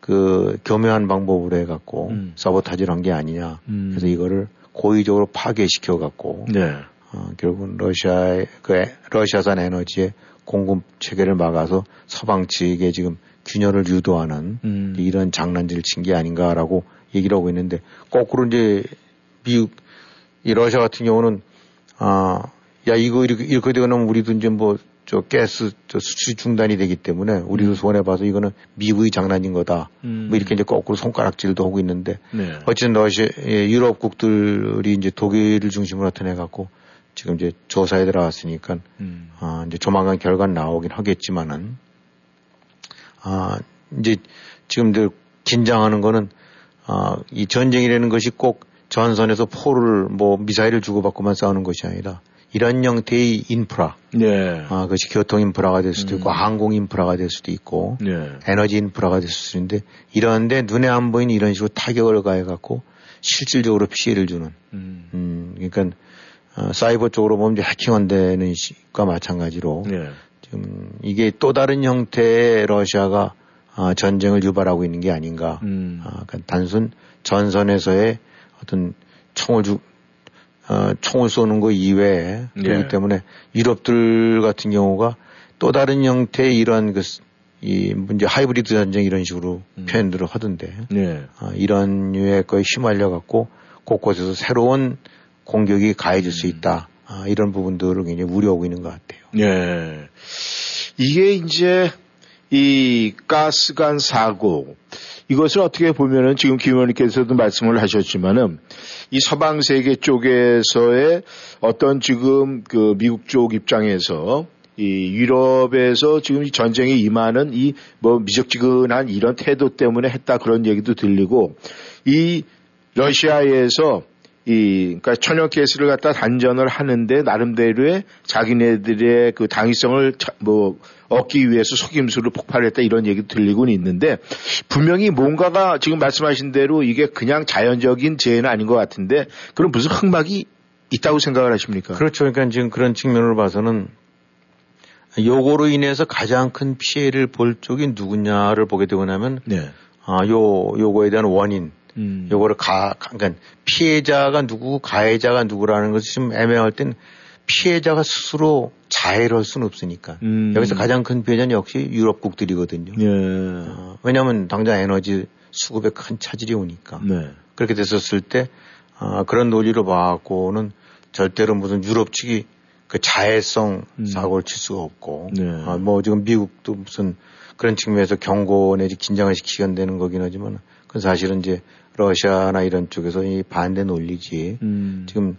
그 교묘한 방법으로 해갖고 음. 서버타지를 한 게 아니냐. 음. 그래서 이거를 고의적으로 파괴시켜 갖고 네. 어, 결국은 러시아의 그 러시아산 에너지의 공급 체계를 막아서 서방 측에 지금 균열을 유도하는 음. 이런 장난질을 친 게 아닌가라고 얘기를 하고 있는데 거꾸로 이제 미국 이 러시아 같은 경우는 아 야 이거 이렇게 이렇게 되고 나면 우리도 이제 뭐 저 가스 저 수출 중단이 되기 때문에 우리도 음. 손해 봐서 이거는 미국의 장난인 거다. 음. 뭐 이렇게 이제 거꾸로 손가락질도 하고 있는데 네. 어쨌든 러시아 예, 유럽 국들이 이제 독일을 중심으로 나타내 갖고 지금 이제 조사에 들어갔으니까 음. 아, 이제 조만간 결과 나오긴 하겠지만은 아, 이제 지금들 긴장하는 거는 아, 이 전쟁이라는 것이 꼭 전선에서 포를 뭐 미사일을 주고받고만 싸우는 것이 아니라 이런 형태의 인프라, 네. 아, 그것이 교통 인프라가 될 수도 있고 음. 항공 인프라가 될 수도 있고 네. 에너지 인프라가 될 수도 있는데 이런데 눈에 안 보이는 이런 식으로 타격을 가해 갖고 실질적으로 피해를 주는, 음, 음 그러니까 어, 사이버 쪽으로 보면 이제 해킹한다는 것과 마찬가지로 네. 지금 이게 또 다른 형태의 러시아가 어, 전쟁을 유발하고 있는 게 아닌가. 음. 어, 그러니까 단순 전선에서의 어떤 총을 주, 어, 총을 쏘는 거 이외에 네. 그렇기 때문에 유럽들 같은 경우가 또 다른 형태의 이런 그, 이 문제 하이브리드 전쟁 이런 식으로 음. 표현들을 하던데 네. 어, 이런 유의 거에 휘말려 갖고 곳곳에서 새로운 공격이 가해질 수 음. 있다. 아, 이런 부분들을 굉장히 우려하고 있는 것 같아요. 네. 이게 이제 이 가스관 사고 이것을 어떻게 보면은 지금 김 의원님께서도 말씀을 하셨지만은 이 서방 세계 쪽에서의 어떤 지금 그 미국 쪽 입장에서 이 유럽에서 지금 전쟁에 임하는 이 뭐 미적지근한 이런 태도 때문에 했다 그런 얘기도 들리고 이 러시아에서 이, 그러니까 천연 가스를 갖다 단전을 하는데 나름대로의 자기네들의 그 당위성을 뭐 얻기 위해서 속임수를 폭발했다 이런 얘기도 들리고는 있는데 분명히 뭔가가 지금 말씀하신 대로 이게 그냥 자연적인 재해는 아닌 것 같은데 그럼 무슨 흑막이 있다고 생각을 하십니까? 그렇죠. 그러니까 지금 그런 측면으로 봐서는 요거로 인해서 가장 큰 피해를 볼 쪽이 누구냐를 보게 되고 나면 네. 아, 요, 요거에 대한 원인, 음. 요거를 가, 그러니까 피해자가 누구, 가해자가 누구라는 것이 좀 애매할 땐 피해자가 스스로 자해를 할 수는 없으니까. 음. 여기서 가장 큰 피해자는 역시 유럽국들이거든요. 예. 어, 왜냐하면 당장 에너지 수급에 큰 차질이 오니까. 네. 그렇게 됐었을 때, 아, 그런 논리로 봐갖고는 절대로 무슨 유럽 측이 그 자해성 음. 사고를 칠 수가 없고. 네. 아, 뭐 지금 미국도 무슨 그런 측면에서 경고 내지 긴장을 시키게 되는 거긴 하지만 그건 사실은 이제 러시아나 이런 쪽에서 이 반대 논리지. 음. 지금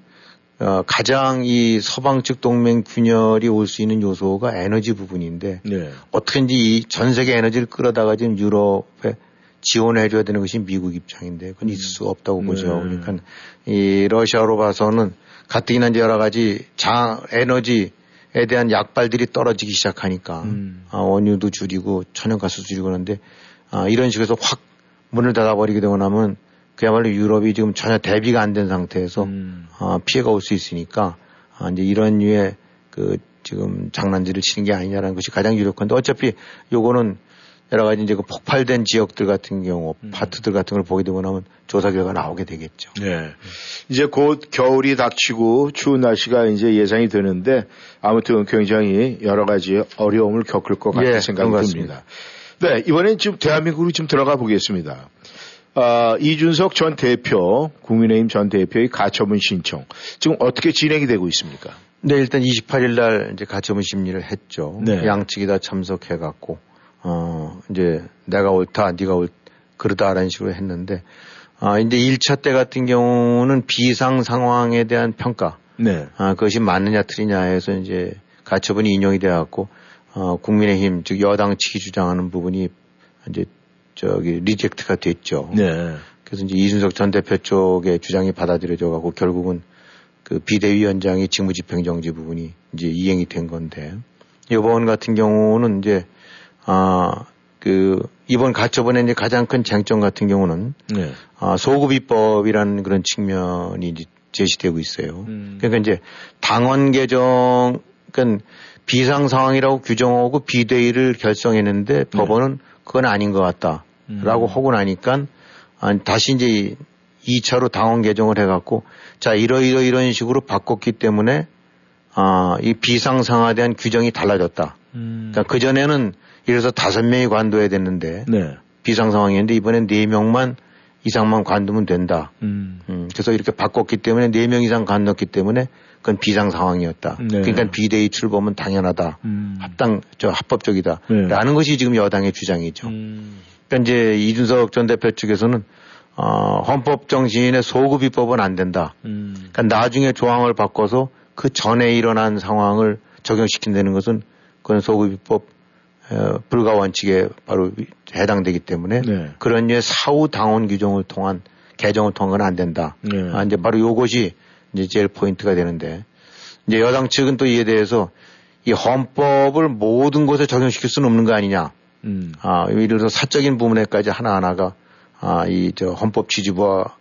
어, 가장 이 서방 측 동맹 균열이 올 수 있는 요소가 에너지 부분인데 네. 어떻게든지 이 전 세계 에너지를 끌어다가 지금 유럽에 지원해줘야 되는 것이 미국 입장인데 그건 있을 수 없다고 네. 보죠. 그러니까 이 러시아로 봐서는 가뜩이나 이제 여러 가지 장 에너지에 대한 약발들이 떨어지기 시작하니까 음. 아, 원유도 줄이고 천연가스 줄이고 그러는데 아, 이런 식으로 확 문을 닫아버리게 되고 나면 그야말로 유럽이 지금 전혀 대비가 안 된 상태에서 음. 어, 피해가 올 수 있으니까 어, 이제 이런 류의 그 지금 장난질을 치는 게 아니냐라는 것이 가장 유력한데 어차피 요거는 여러 가지 이제 그 폭발된 지역들 같은 경우 음. 파트들 같은 걸 보게 되고 나면 조사 결과 나오게 되겠죠. 네. 이제 곧 겨울이 닥치고 추운 날씨가 이제 예상이 되는데 아무튼 굉장히 여러 가지 어려움을 겪을 것 같은 예, 생각이 듭니다. 네, 이번엔 지금 대한민국으로 좀 들어가 보겠습니다. 어, 이준석 전 대표, 국민의힘 전 대표의 가처분 신청 지금 어떻게 진행이 되고 있습니까? 네, 일단 28일 날 이제 가처분 심리를 했죠. 네. 양측이 다 참석해 갖고 어, 이제 내가 옳다, 네가 옳 그러다라는 식으로 했는데 아, 이제 1차 때 같은 경우는 비상 상황에 대한 평가. 네. 아, 그것이 맞느냐 틀리냐 해서 이제 가처분이 인용이 돼 갖고 어, 국민의힘 즉 여당 측이 주장하는 부분이 이제 저기 reject가 됐죠. 네. 그래서 이제 이준석 전 대표 쪽의 주장이 받아들여져 가고 결국은 그 비대위원장이 직무집행정지 부분이 이제 이행이 된 건데 이번 같은 경우는 이제 아그 이번 가처분에 이제 가장 큰 쟁점 같은 경우는 네. 아 소급 입법이라는 그런 측면이 이제 제시되고 있어요. 음. 그러니까 이제 당원 개정 그러니까 비상 상황이라고 규정하고 비대위를 결성했는데 네. 법원은 그건 아닌 것 같다. 라고 음. 하고 나니까 다시 이제 2차로 당원 개정을 해갖고 자 이러이러 이런 식으로 바꿨기 때문에 아, 이 비상상화에 대한 규정이 달라졌다. 음. 그러니까 그 전에는 이래서 다섯 명이 관둬야 됐는데 네. 비상 상황이었는데 이번엔 네 명만 이상만 관두면 된다. 음. 음. 그래서 이렇게 바꿨기 때문에 네 명 이상 관뒀기 때문에 그건 비상 상황이었다. 네. 그러니까 비대위 출범은 당연하다. 음. 합당 저 합법적이다. 네. 라는 것이 지금 여당의 주장이죠. 음. 그러니까 이제 이준석 전 대표 측에서는 어, 헌법 정신의 소급 입법은 안 된다. 음. 그러니까 나중에 조항을 바꿔서 그 전에 일어난 상황을 적용시킨다는 것은 그건 소급 입법 어, 불가 원칙에 바로 해당되기 때문에 네. 그런 류의 사후 당원 규정을 통한 개정을 통한 건 안 된다. 네. 아, 이제 바로 요것이 이제 제일 포인트가 되는데 이제 여당 측은 또 이에 대해서 이 헌법을 모든 곳에 적용시킬 수는 없는 거 아니냐. 음. 아, 예를 들어서 사적인 부분에까지 하나하나가 아, 이 저 헌법 취지와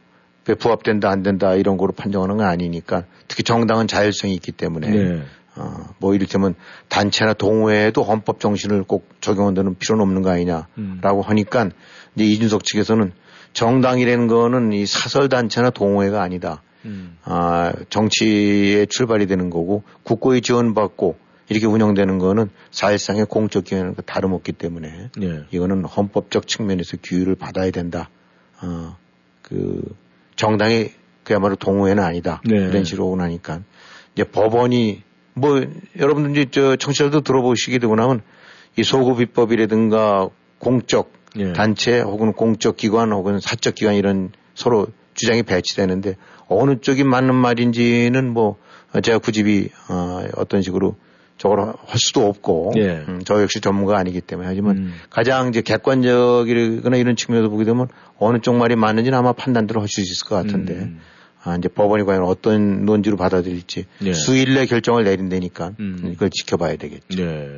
부합된다 안 된다 이런 거로 판정하는 건 아니니까 특히 정당은 자율성이 있기 때문에 네. 어, 뭐 이를테면 단체나 동호회에도 헌법 정신을 꼭 적용한다는 필요는 없는 거 아니냐라고 음. 하니까 이제 이준석 측에서는 정당이라는 거는 이 사설 단체나 동호회가 아니다. 음. 아, 정치에 출발이 되는 거고 국고의 지원받고 이렇게 운영되는 거는 사실상의 공적 기관과 다름없기 때문에 네. 이거는 헌법적 측면에서 규율을 받아야 된다. 어, 그 정당이 그야말로 동호회는 아니다. 네. 이런 식으로 오고 나니까 이제 법원이 뭐 여러분들 이제 저 청취자도 들어보시게 되고 나면 이 소급 입법이라든가 공적 예. 단체 혹은 공적 기관 혹은 사적 기관 이런 서로 주장이 배치되는데 어느 쪽이 맞는 말인지는 뭐 제가 굳이 어, 어떤 식으로 저걸 할 수도 없고 예. 음, 저 역시 전문가 아니기 때문에 하지만 음. 가장 이제 객관적이거나 이런 측면에서 보게 되면 어느 쪽 말이 맞는지는 아마 판단들을 할수 있을 것 같은데 음. 아, 이제 법원이 과연 어떤 논지로 받아들일지 예. 수일 내 결정을 내린다니까 음. 이걸 지켜봐야 되겠죠. 예.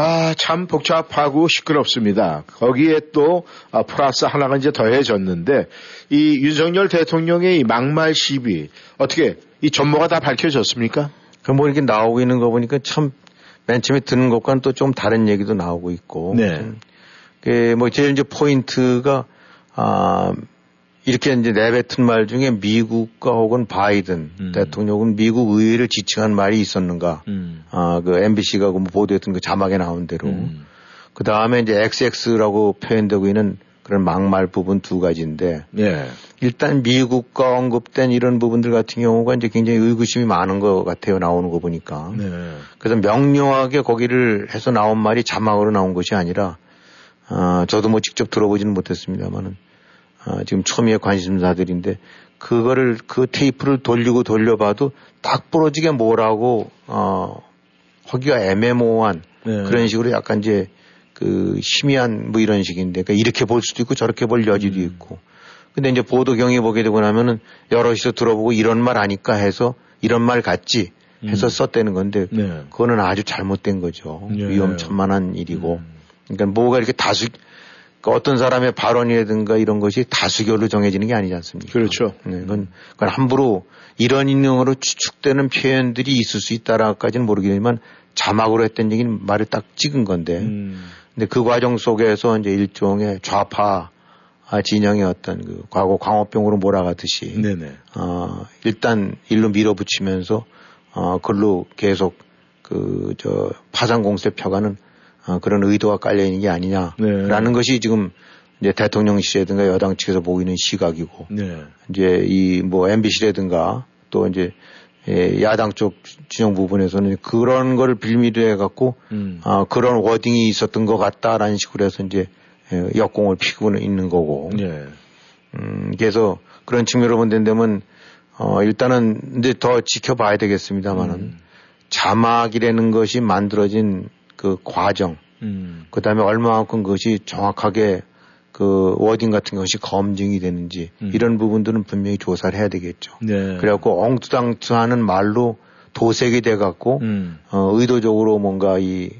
아, 참 복잡하고 시끄럽습니다. 거기에 또 아, 플러스 하나가 이제 더해졌는데 이 윤석열 대통령의 이 막말 시비 어떻게 이 전모가 다 밝혀졌습니까? 그뭐 이렇게 나오고 있는 거 보니까 참 맨 처음에 듣는 것과는 또 좀 다른 얘기도 나오고 있고. 네. 그뭐 제일 이제 포인트가 아 이렇게 이제 내뱉은 말 중에 미국과 혹은 바이든 음. 대통령은 미국 의회를 지칭한 말이 있었는가. 음. 아, 그 MBC가 그뭐 보도했던 그 자막에 나온 대로. 음. 그 다음에 이제 XX라고 표현되고 있는 그런 막말 부분 두 가지인데. 예. 일단 미국과 언급된 이런 부분들 같은 경우가 이제 굉장히 의구심이 많은 것 같아요. 나오는 거 보니까. 네. 그래서 명료하게 거기를 해서 나온 말이 자막으로 나온 것이 아니라, 아, 저도 뭐 직접 들어보지는 못했습니다만은, 아, 지금 초미의 관심사들인데, 그거를, 그 테이프를 돌리고 돌려봐도 딱 부러지게 뭐라고, 어, 하기가 애매모호한 네. 그런 식으로 약간 이제 그 희미한 뭐 이런 식인데 그러니까 이렇게 볼 수도 있고 저렇게 볼 여지도 음. 있고 근데 이제 보도 경위 보게 되고 나면은 여럿이서 들어보고 이런 말 아니까 해서 이런 말 같지 해서 음. 썼다는 건데 네. 그거는 아주 잘못된 거죠 네. 위험천만한 일이고 음. 그러니까 뭐가 이렇게 다수 그러니까 어떤 사람의 발언이라든가 이런 것이 다수결로 정해지는 게 아니지 않습니까? 그렇죠. 네, 그건, 그건 함부로 이런 인용으로 추측되는 표현들이 있을 수 있다라까지는 모르겠지만 자막으로 했던 얘기는 말을 딱 찍은 건데 음. 근데 그 과정 속에서 이제 일종의 좌파 진영의 어떤 그 과거 광우병으로 몰아가듯이 네네. 어, 일단 일로 밀어붙이면서 어, 글로 계속 그 저 파상 공세 펴가는 어, 그런 의도가 깔려 있는 게 아니냐라는 네. 것이 지금 이제 대통령실이라든가 여당 측에서 보이는 시각이고 네. 이제 이 뭐 MBC라든가 또 이제 예, 야당 쪽 진영 부분에서는 그런 거를 빌미로 해갖고 음. 아, 그런 워딩이 있었던 것 같다라는 식으로 해서 이제 예, 역공을 피고 있는 거고. 예. 음, 그래서 그런 측면으로 본다면 어, 일단은 이제 더 지켜봐야 되겠습니다만은 음. 자막이라는 것이 만들어진 그 과정, 음. 그 다음에 얼마만큼 그것이 정확하게 그 워딩 같은 것이 검증이 되는지 음. 이런 부분들은 분명히 조사를 해야 되겠죠. 네. 그래갖고 엉투당투하는 말로 도색이 돼갖고 음. 어, 의도적으로 뭔가 이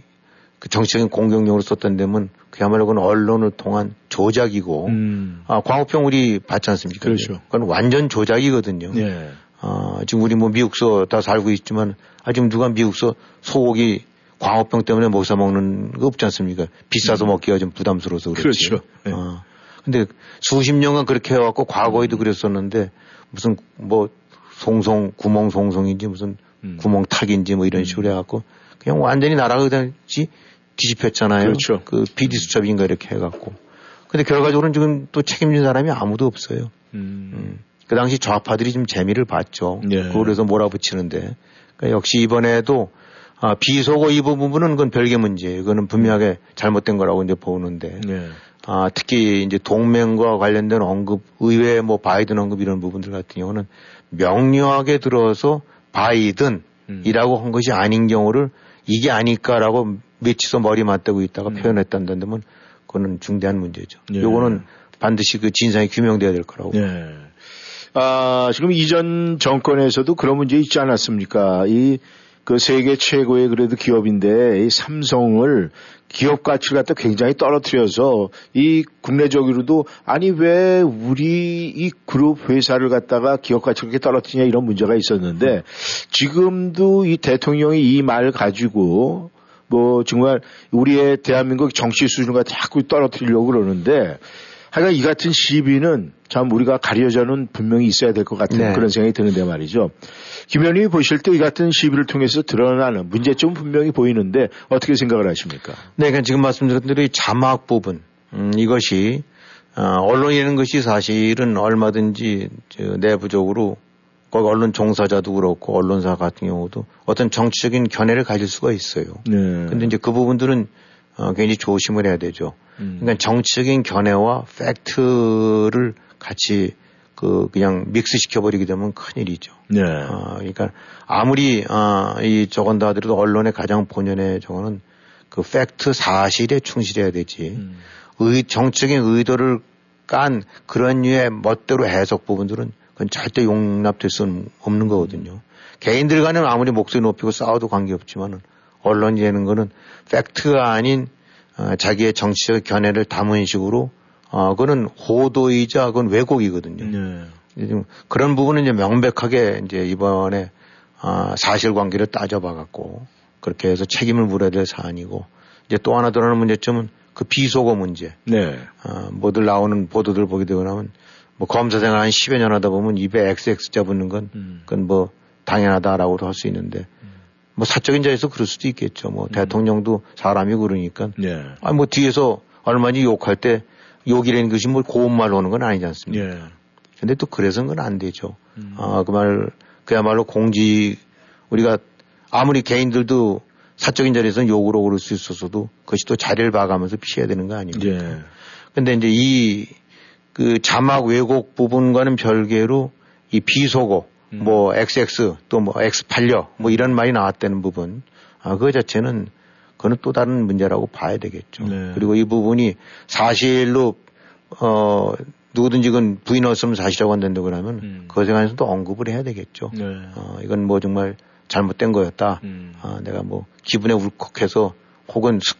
그 정치적인 공격용으로 썼던 데면 그야말로 그건 언론을 통한 조작이고 음. 아, 광우병 우리 봤지 않습니까? 그렇죠. 그건 완전 조작이거든요. 네. 아, 지금 우리 뭐 미국서 다 살고 있지만 아 지금 누가 미국서 소고기 광우병 때문에 못 사 먹는 거 없지 않습니까? 비싸서 음. 먹기가 좀 부담스러워서 그렇지. 그렇죠. 네. 어. 근데 수십 년간 그렇게 해왔고 과거에도 음. 그랬었는데 무슨 뭐 송송 구멍 송송인지 무슨 음. 구멍 탁인지 뭐 이런 음. 식으로 해갖고 그냥 완전히 나라가 그지 뒤집혔잖아요. 그렇죠. 그 비디 수첩인가 이렇게 해갖고. 근데 결과적으로는 지금 또 책임진 사람이 아무도 없어요. 음. 음. 그 당시 좌파들이 좀 재미를 봤죠. 네. 그래서 몰아붙이는데. 그러니까 역시 이번에도 아, 비속어 이 부분은 그건 별개 문제예요. 그거는 분명하게 잘못된 거라고 이제 보는데. 네. 아, 특히 이제 동맹과 관련된 언급, 의회 뭐 바이든 언급 이런 부분들 같은 경우는 명료하게 들어서 바이든이라고 음. 한 것이 아닌 경우를 이게 아닐까라고 며칠서 머리 맞대고 있다가 음. 표현했다는데면 그거는 중대한 문제죠. 네. 요거는 반드시 그 진상이 규명돼야 될 거라고. 네. 아, 지금 이전 정권에서도 그런 문제 있지 않았습니까? 이 그 세계 최고의 그래도 기업인데 이 삼성을 기업 가치를 갖다 굉장히 떨어뜨려서 이 국내적으로도 아니 왜 우리 이 그룹 회사를 갖다가 기업 가치를 그렇게 떨어뜨리냐 이런 문제가 있었는데 지금도 이 대통령이 이 말 가지고 뭐 정말 우리의 대한민국 정치 수준을 자꾸 떨어뜨리려고 그러는데 하여간 이 같은 시비는 참 우리가 가려져는 분명히 있어야 될 것 같은 네. 그런 생각이 드는데 말이죠. 김 의원님이 보실 때 이 같은 시비를 통해서 드러나는 문제점 분명히 보이는데 어떻게 생각을 하십니까? 네, 그러니까 지금 말씀드렸던 대로 이 자막 부분 음, 이것이 어, 언론이라는 것이 사실은 얼마든지 내부적으로 거기 언론 종사자도 그렇고 언론사 같은 경우도 어떤 정치적인 견해를 가질 수가 있어요. 네. 근데 이제 그 부분들은 어, 굉장히 조심을 해야 되죠. 음. 그러니까 정치적인 견해와 팩트를 같이 그 그냥 믹스시켜 버리게 되면 큰일이죠. 네. 어, 그러니까 아무리 어, 이 저건 다 하더라도 언론의 가장 본연의 저거는 그 팩트 사실에 충실해야 되지. 음. 의 정치적인 의도를 깐 그런 류의 멋대로 해석 부분들은 그건 절대 용납될 수는 없는 거거든요. 개인들 간에 아무리 목소리 높이고 싸워도 관계없지만은 언론이 되는 거는 팩트가 아닌 어, 자기의 정치적 견해를 담은 식으로 어, 그거는 호도이자 그건 왜곡이거든요. 네. 그런 부분은 이제 명백하게 이제 이번에 어, 사실관계를 따져봐 갖고 그렇게 해서 책임을 물어야 될 사안이고 이제 또 하나 드러나는 문제점은 그 비속어 문제. 네. 어, 뭐들 나오는 보도들 보게 되고 나면 뭐 검사 생활 한 10여 년 하다 보면 입에 XX자 붙는 건 음. 그건 뭐 당연하다라고도 할 수 있는데 음. 뭐 사적인 자에서 그럴 수도 있겠죠. 뭐 음. 대통령도 사람이 그러니까. 네. 아니 뭐 뒤에서 얼마니 욕할 때 욕이라는 것이 뭐 고운 말로 하는 건 아니지 않습니까? 네. 근데 또 그래서는 그건 안 되죠. 음. 아, 그 말, 그야말로 공지, 우리가 아무리 개인들도 사적인 자리에서는 욕으로 그럴 수 있었어도 그것이 또 자리를 봐가면서 피해야 되는 거 아닙니까? 예. 근데 이제 이 그 자막 왜곡 부분과는 별개로 이 비속어, 음. 뭐 XX 또 뭐 X 팔려 뭐 이런 말이 나왔다는 부분, 아, 그 자체는 그거는 또 다른 문제라고 봐야 되겠죠. 네. 그리고 이 부분이 사실로 어 누구든지 그건 부인했으면 사실이라고 한다고 그러면 음. 그것에 관해서도 언급을 해야 되겠죠. 네. 어, 이건 뭐 정말 잘못된 거였다. 음. 아, 내가 뭐 기분에 울컥해서 혹은 습,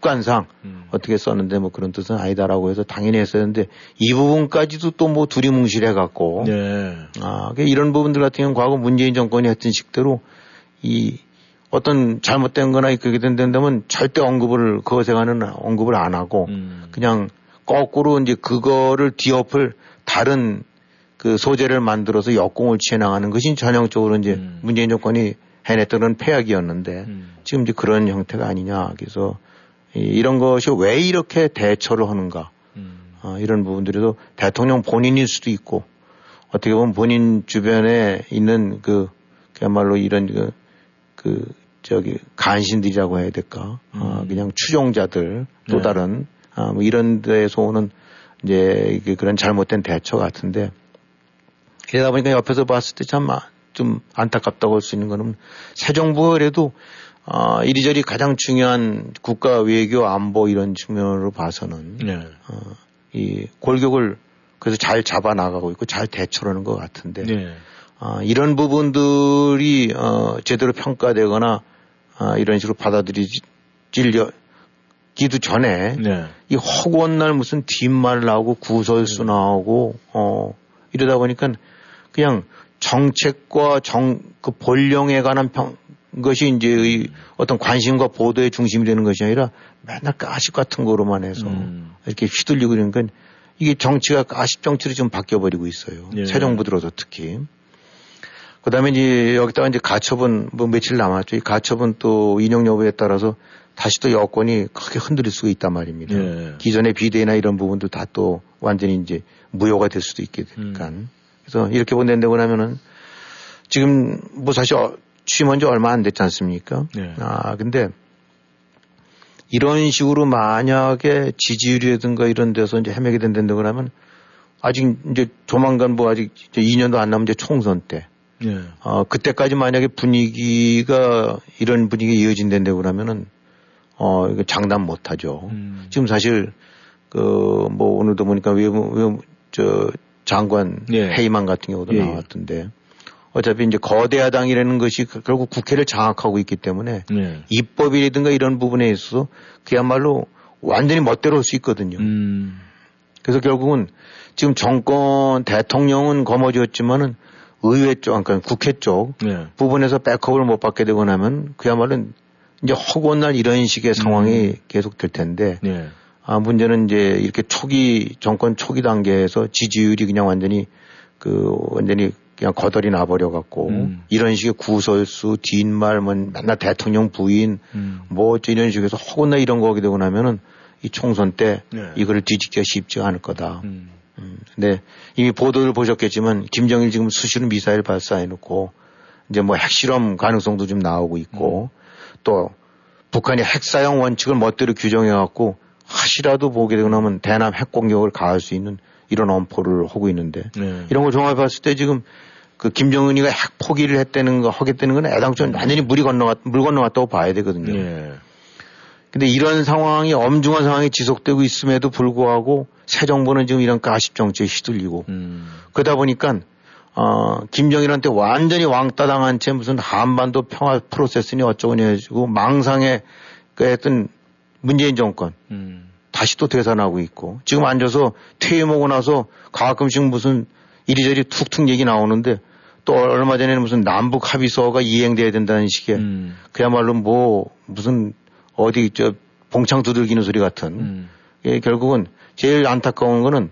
관상 음. 어떻게 썼는데 뭐 그런 뜻은 아니다라고 해서 당연히 했었는데 이 부분까지도 또 뭐 두리뭉실해 갖고 네. 아, 이런 부분들 같은 경우 는 과거 문재인 정권이 했던 식대로 이 어떤 잘못된 거나 그렇게 된다면 절대 언급을 그것에 관한 언급을 안 하고 음. 그냥 거꾸로 이제 그거를 뒤엎을 다른 그 소재를 만들어서 역공을 취해 나가는 것이 전형적으로 이제 음. 문재인 정권이 해냈던 폐악이었는데 음. 지금 이제 그런 형태가 아니냐. 그래서 이, 런 것이 왜 이렇게 대처를 하는가. 음. 어, 이런 부분들에도 대통령 본인일 수도 있고 어떻게 보면 본인 주변에 있는 그 그야말로 이런 그, 그 저기 간신들이라고 해야 될까. 어, 그냥 추종자들 또 네. 다른 아, 뭐 이런 데서 오는 이제 그런 잘못된 대처 같은데 그러다 보니까 옆에서 봤을 때 참 좀 안타깝다고 할 수 있는 거는 새 정부가 그래도 어, 이리저리 가장 중요한 국가 외교 안보 이런 측면으로 봐서는 네. 어, 이 골격을 그래서 잘 잡아 나가고 있고 잘 대처를 하는 것 같은데 네. 어, 이런 부분들이 어, 제대로 평가되거나 어, 이런 식으로 받아들이질려 기도 전에 네. 이 허구한 날 무슨 뒷말 나오고 구설수 네. 나오고 어 이러다 보니까 그냥 정책과 정, 그 본령에 관한 평, 것이 이제 의 어떤 관심과 보도의 중심이 되는 것이 아니라 맨날 가십 같은 거로만 해서 음. 이렇게 휘둘리고 그러니까 이게 정치가 가십 정치로 좀 바뀌어버리고 있어요. 예. 새 정부 들어서 특히. 그 다음에 이제 여기다가 이제 가처분 뭐 며칠 남았죠. 이 가처분 또 인용 여부에 따라서 다시 또 여권이 크게 흔들릴 수가 있단 말입니다. 예. 기존의 비대나 이런 부분도 다 또 완전히 이제 무효가 될 수도 있게 되니까. 음. 그래서 이렇게 본다고 하면은 지금 뭐 사실 어, 취임한 지 얼마 안 됐지 않습니까? 네. 아, 근데 이런 식으로 만약에 지지율이라든가 이런 데서 이제 헤매게 된다고 하면 아직 이제 조만간 뭐 아직 이제 2년도 안 남은 이제 총선 때. 네. 어, 그때까지 만약에 분위기가 이런 분위기 이어진다고 하면은 어, 이거 장담 못 하죠. 음. 지금 사실 그 뭐 오늘도 보니까 외무, 외무, 저 장관 예. 회의만 같은 경우도 예. 나왔던데 어차피 이제 거대 야당이라는 것이 그 결국 국회를 장악하고 있기 때문에 예. 입법이라든가 이런 부분에 있어서 그야말로 완전히 멋대로 할 수 있거든요. 음. 그래서 결국은 지금 정권 대통령은 거머쥐었지만은 의회 쪽, 그러니까 국회 쪽 예. 부분에서 백업을 못 받게 되고 나면 그야말로 이제 허구한 날 이런 식의 상황이 음. 계속 될 텐데 예. 아, 문제는 이제 이렇게 초기, 정권 초기 단계에서 지지율이 그냥 완전히 그 완전히 그냥 거덜이 나버려 갖고 음. 이런 식의 구설수, 뒷말, 뭐 맨날 대통령 부인, 음. 뭐 이런 식에서 혹은 이런 거 하게 되고 나면은 이 총선 때 네. 이거를 뒤집기가 쉽지 않을 거다. 음. 음, 네. 이미 보도를 보셨겠지만 김정일 지금 수시로 미사일 발사해 놓고 이제 뭐 핵실험 가능성도 좀 나오고 있고 음. 또 북한이 핵사용 원칙을 멋대로 규정해 갖고 하시라도 보게 되고 나면 대남 핵 공격을 가할 수 있는 이런 엄포를 하고 있는데 네. 이런 걸 종합해 봤을 때 지금 그 김정은이가 핵 포기를 했다는 거 하겠다는 건 애당초 완전히 물이 건너갔 물 건너갔다고 봐야 되거든요. 네. 근데 이런 상황이 엄중한 상황이 지속되고 있음에도 불구하고 새 정부는 지금 이런 가십 정치에 휘둘리고 음. 그러다 보니까 어, 김정일한테 완전히 왕따 당한 채 무슨 한반도 평화 프로세스니 어쩌고니 해가지고 망상에 그 했던 문재인 정권 음. 다시 또 되살아나고 있고 지금 앉아서 퇴임하고 나서 가끔씩 무슨 이리저리 툭툭 얘기 나오는데 또 얼마 전에는 무슨 남북 합의서가 이행돼야 된다는 식의 음. 그야말로 뭐 무슨 어디 저 봉창 두들기는 소리 같은 음. 예, 결국은 제일 안타까운 거는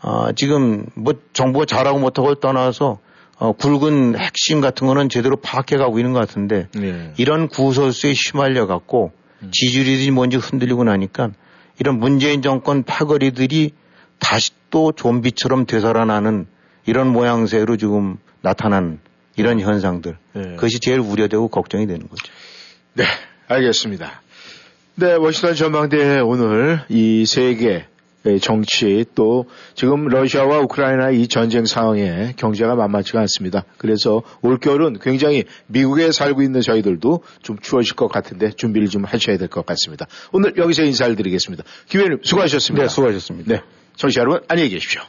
어, 지금 뭐 정부가 잘하고 못하고 떠나서 어, 굵은 핵심 같은 거는 제대로 파악해 가고 있는 것 같은데 네. 이런 구설수에 휘말려 갖고 음. 지지율이 뭔지 흔들리고 나니까 이런 문재인 정권 파거리들이 다시 또 좀비처럼 되살아나는 이런 모양새로 지금 나타난 이런 현상들 네. 그것이 제일 우려되고 걱정이 되는 거죠. 네, 알겠습니다. 네, 워싱턴 전망대회 오늘 이 세계 정치 또 지금 러시아와 우크라이나 이 전쟁 상황에 경제가 만만치가 않습니다. 그래서 올겨울은 굉장히 미국에 살고 있는 저희들도 좀 추워질 것 같은데 준비를 좀 하셔야 될 것 같습니다. 오늘 여기서 인사를 드리겠습니다. 김 의원님 수고하셨습니다. 네, 수고하셨습니다. 네. 청취자 여러분 안녕히 계십시오.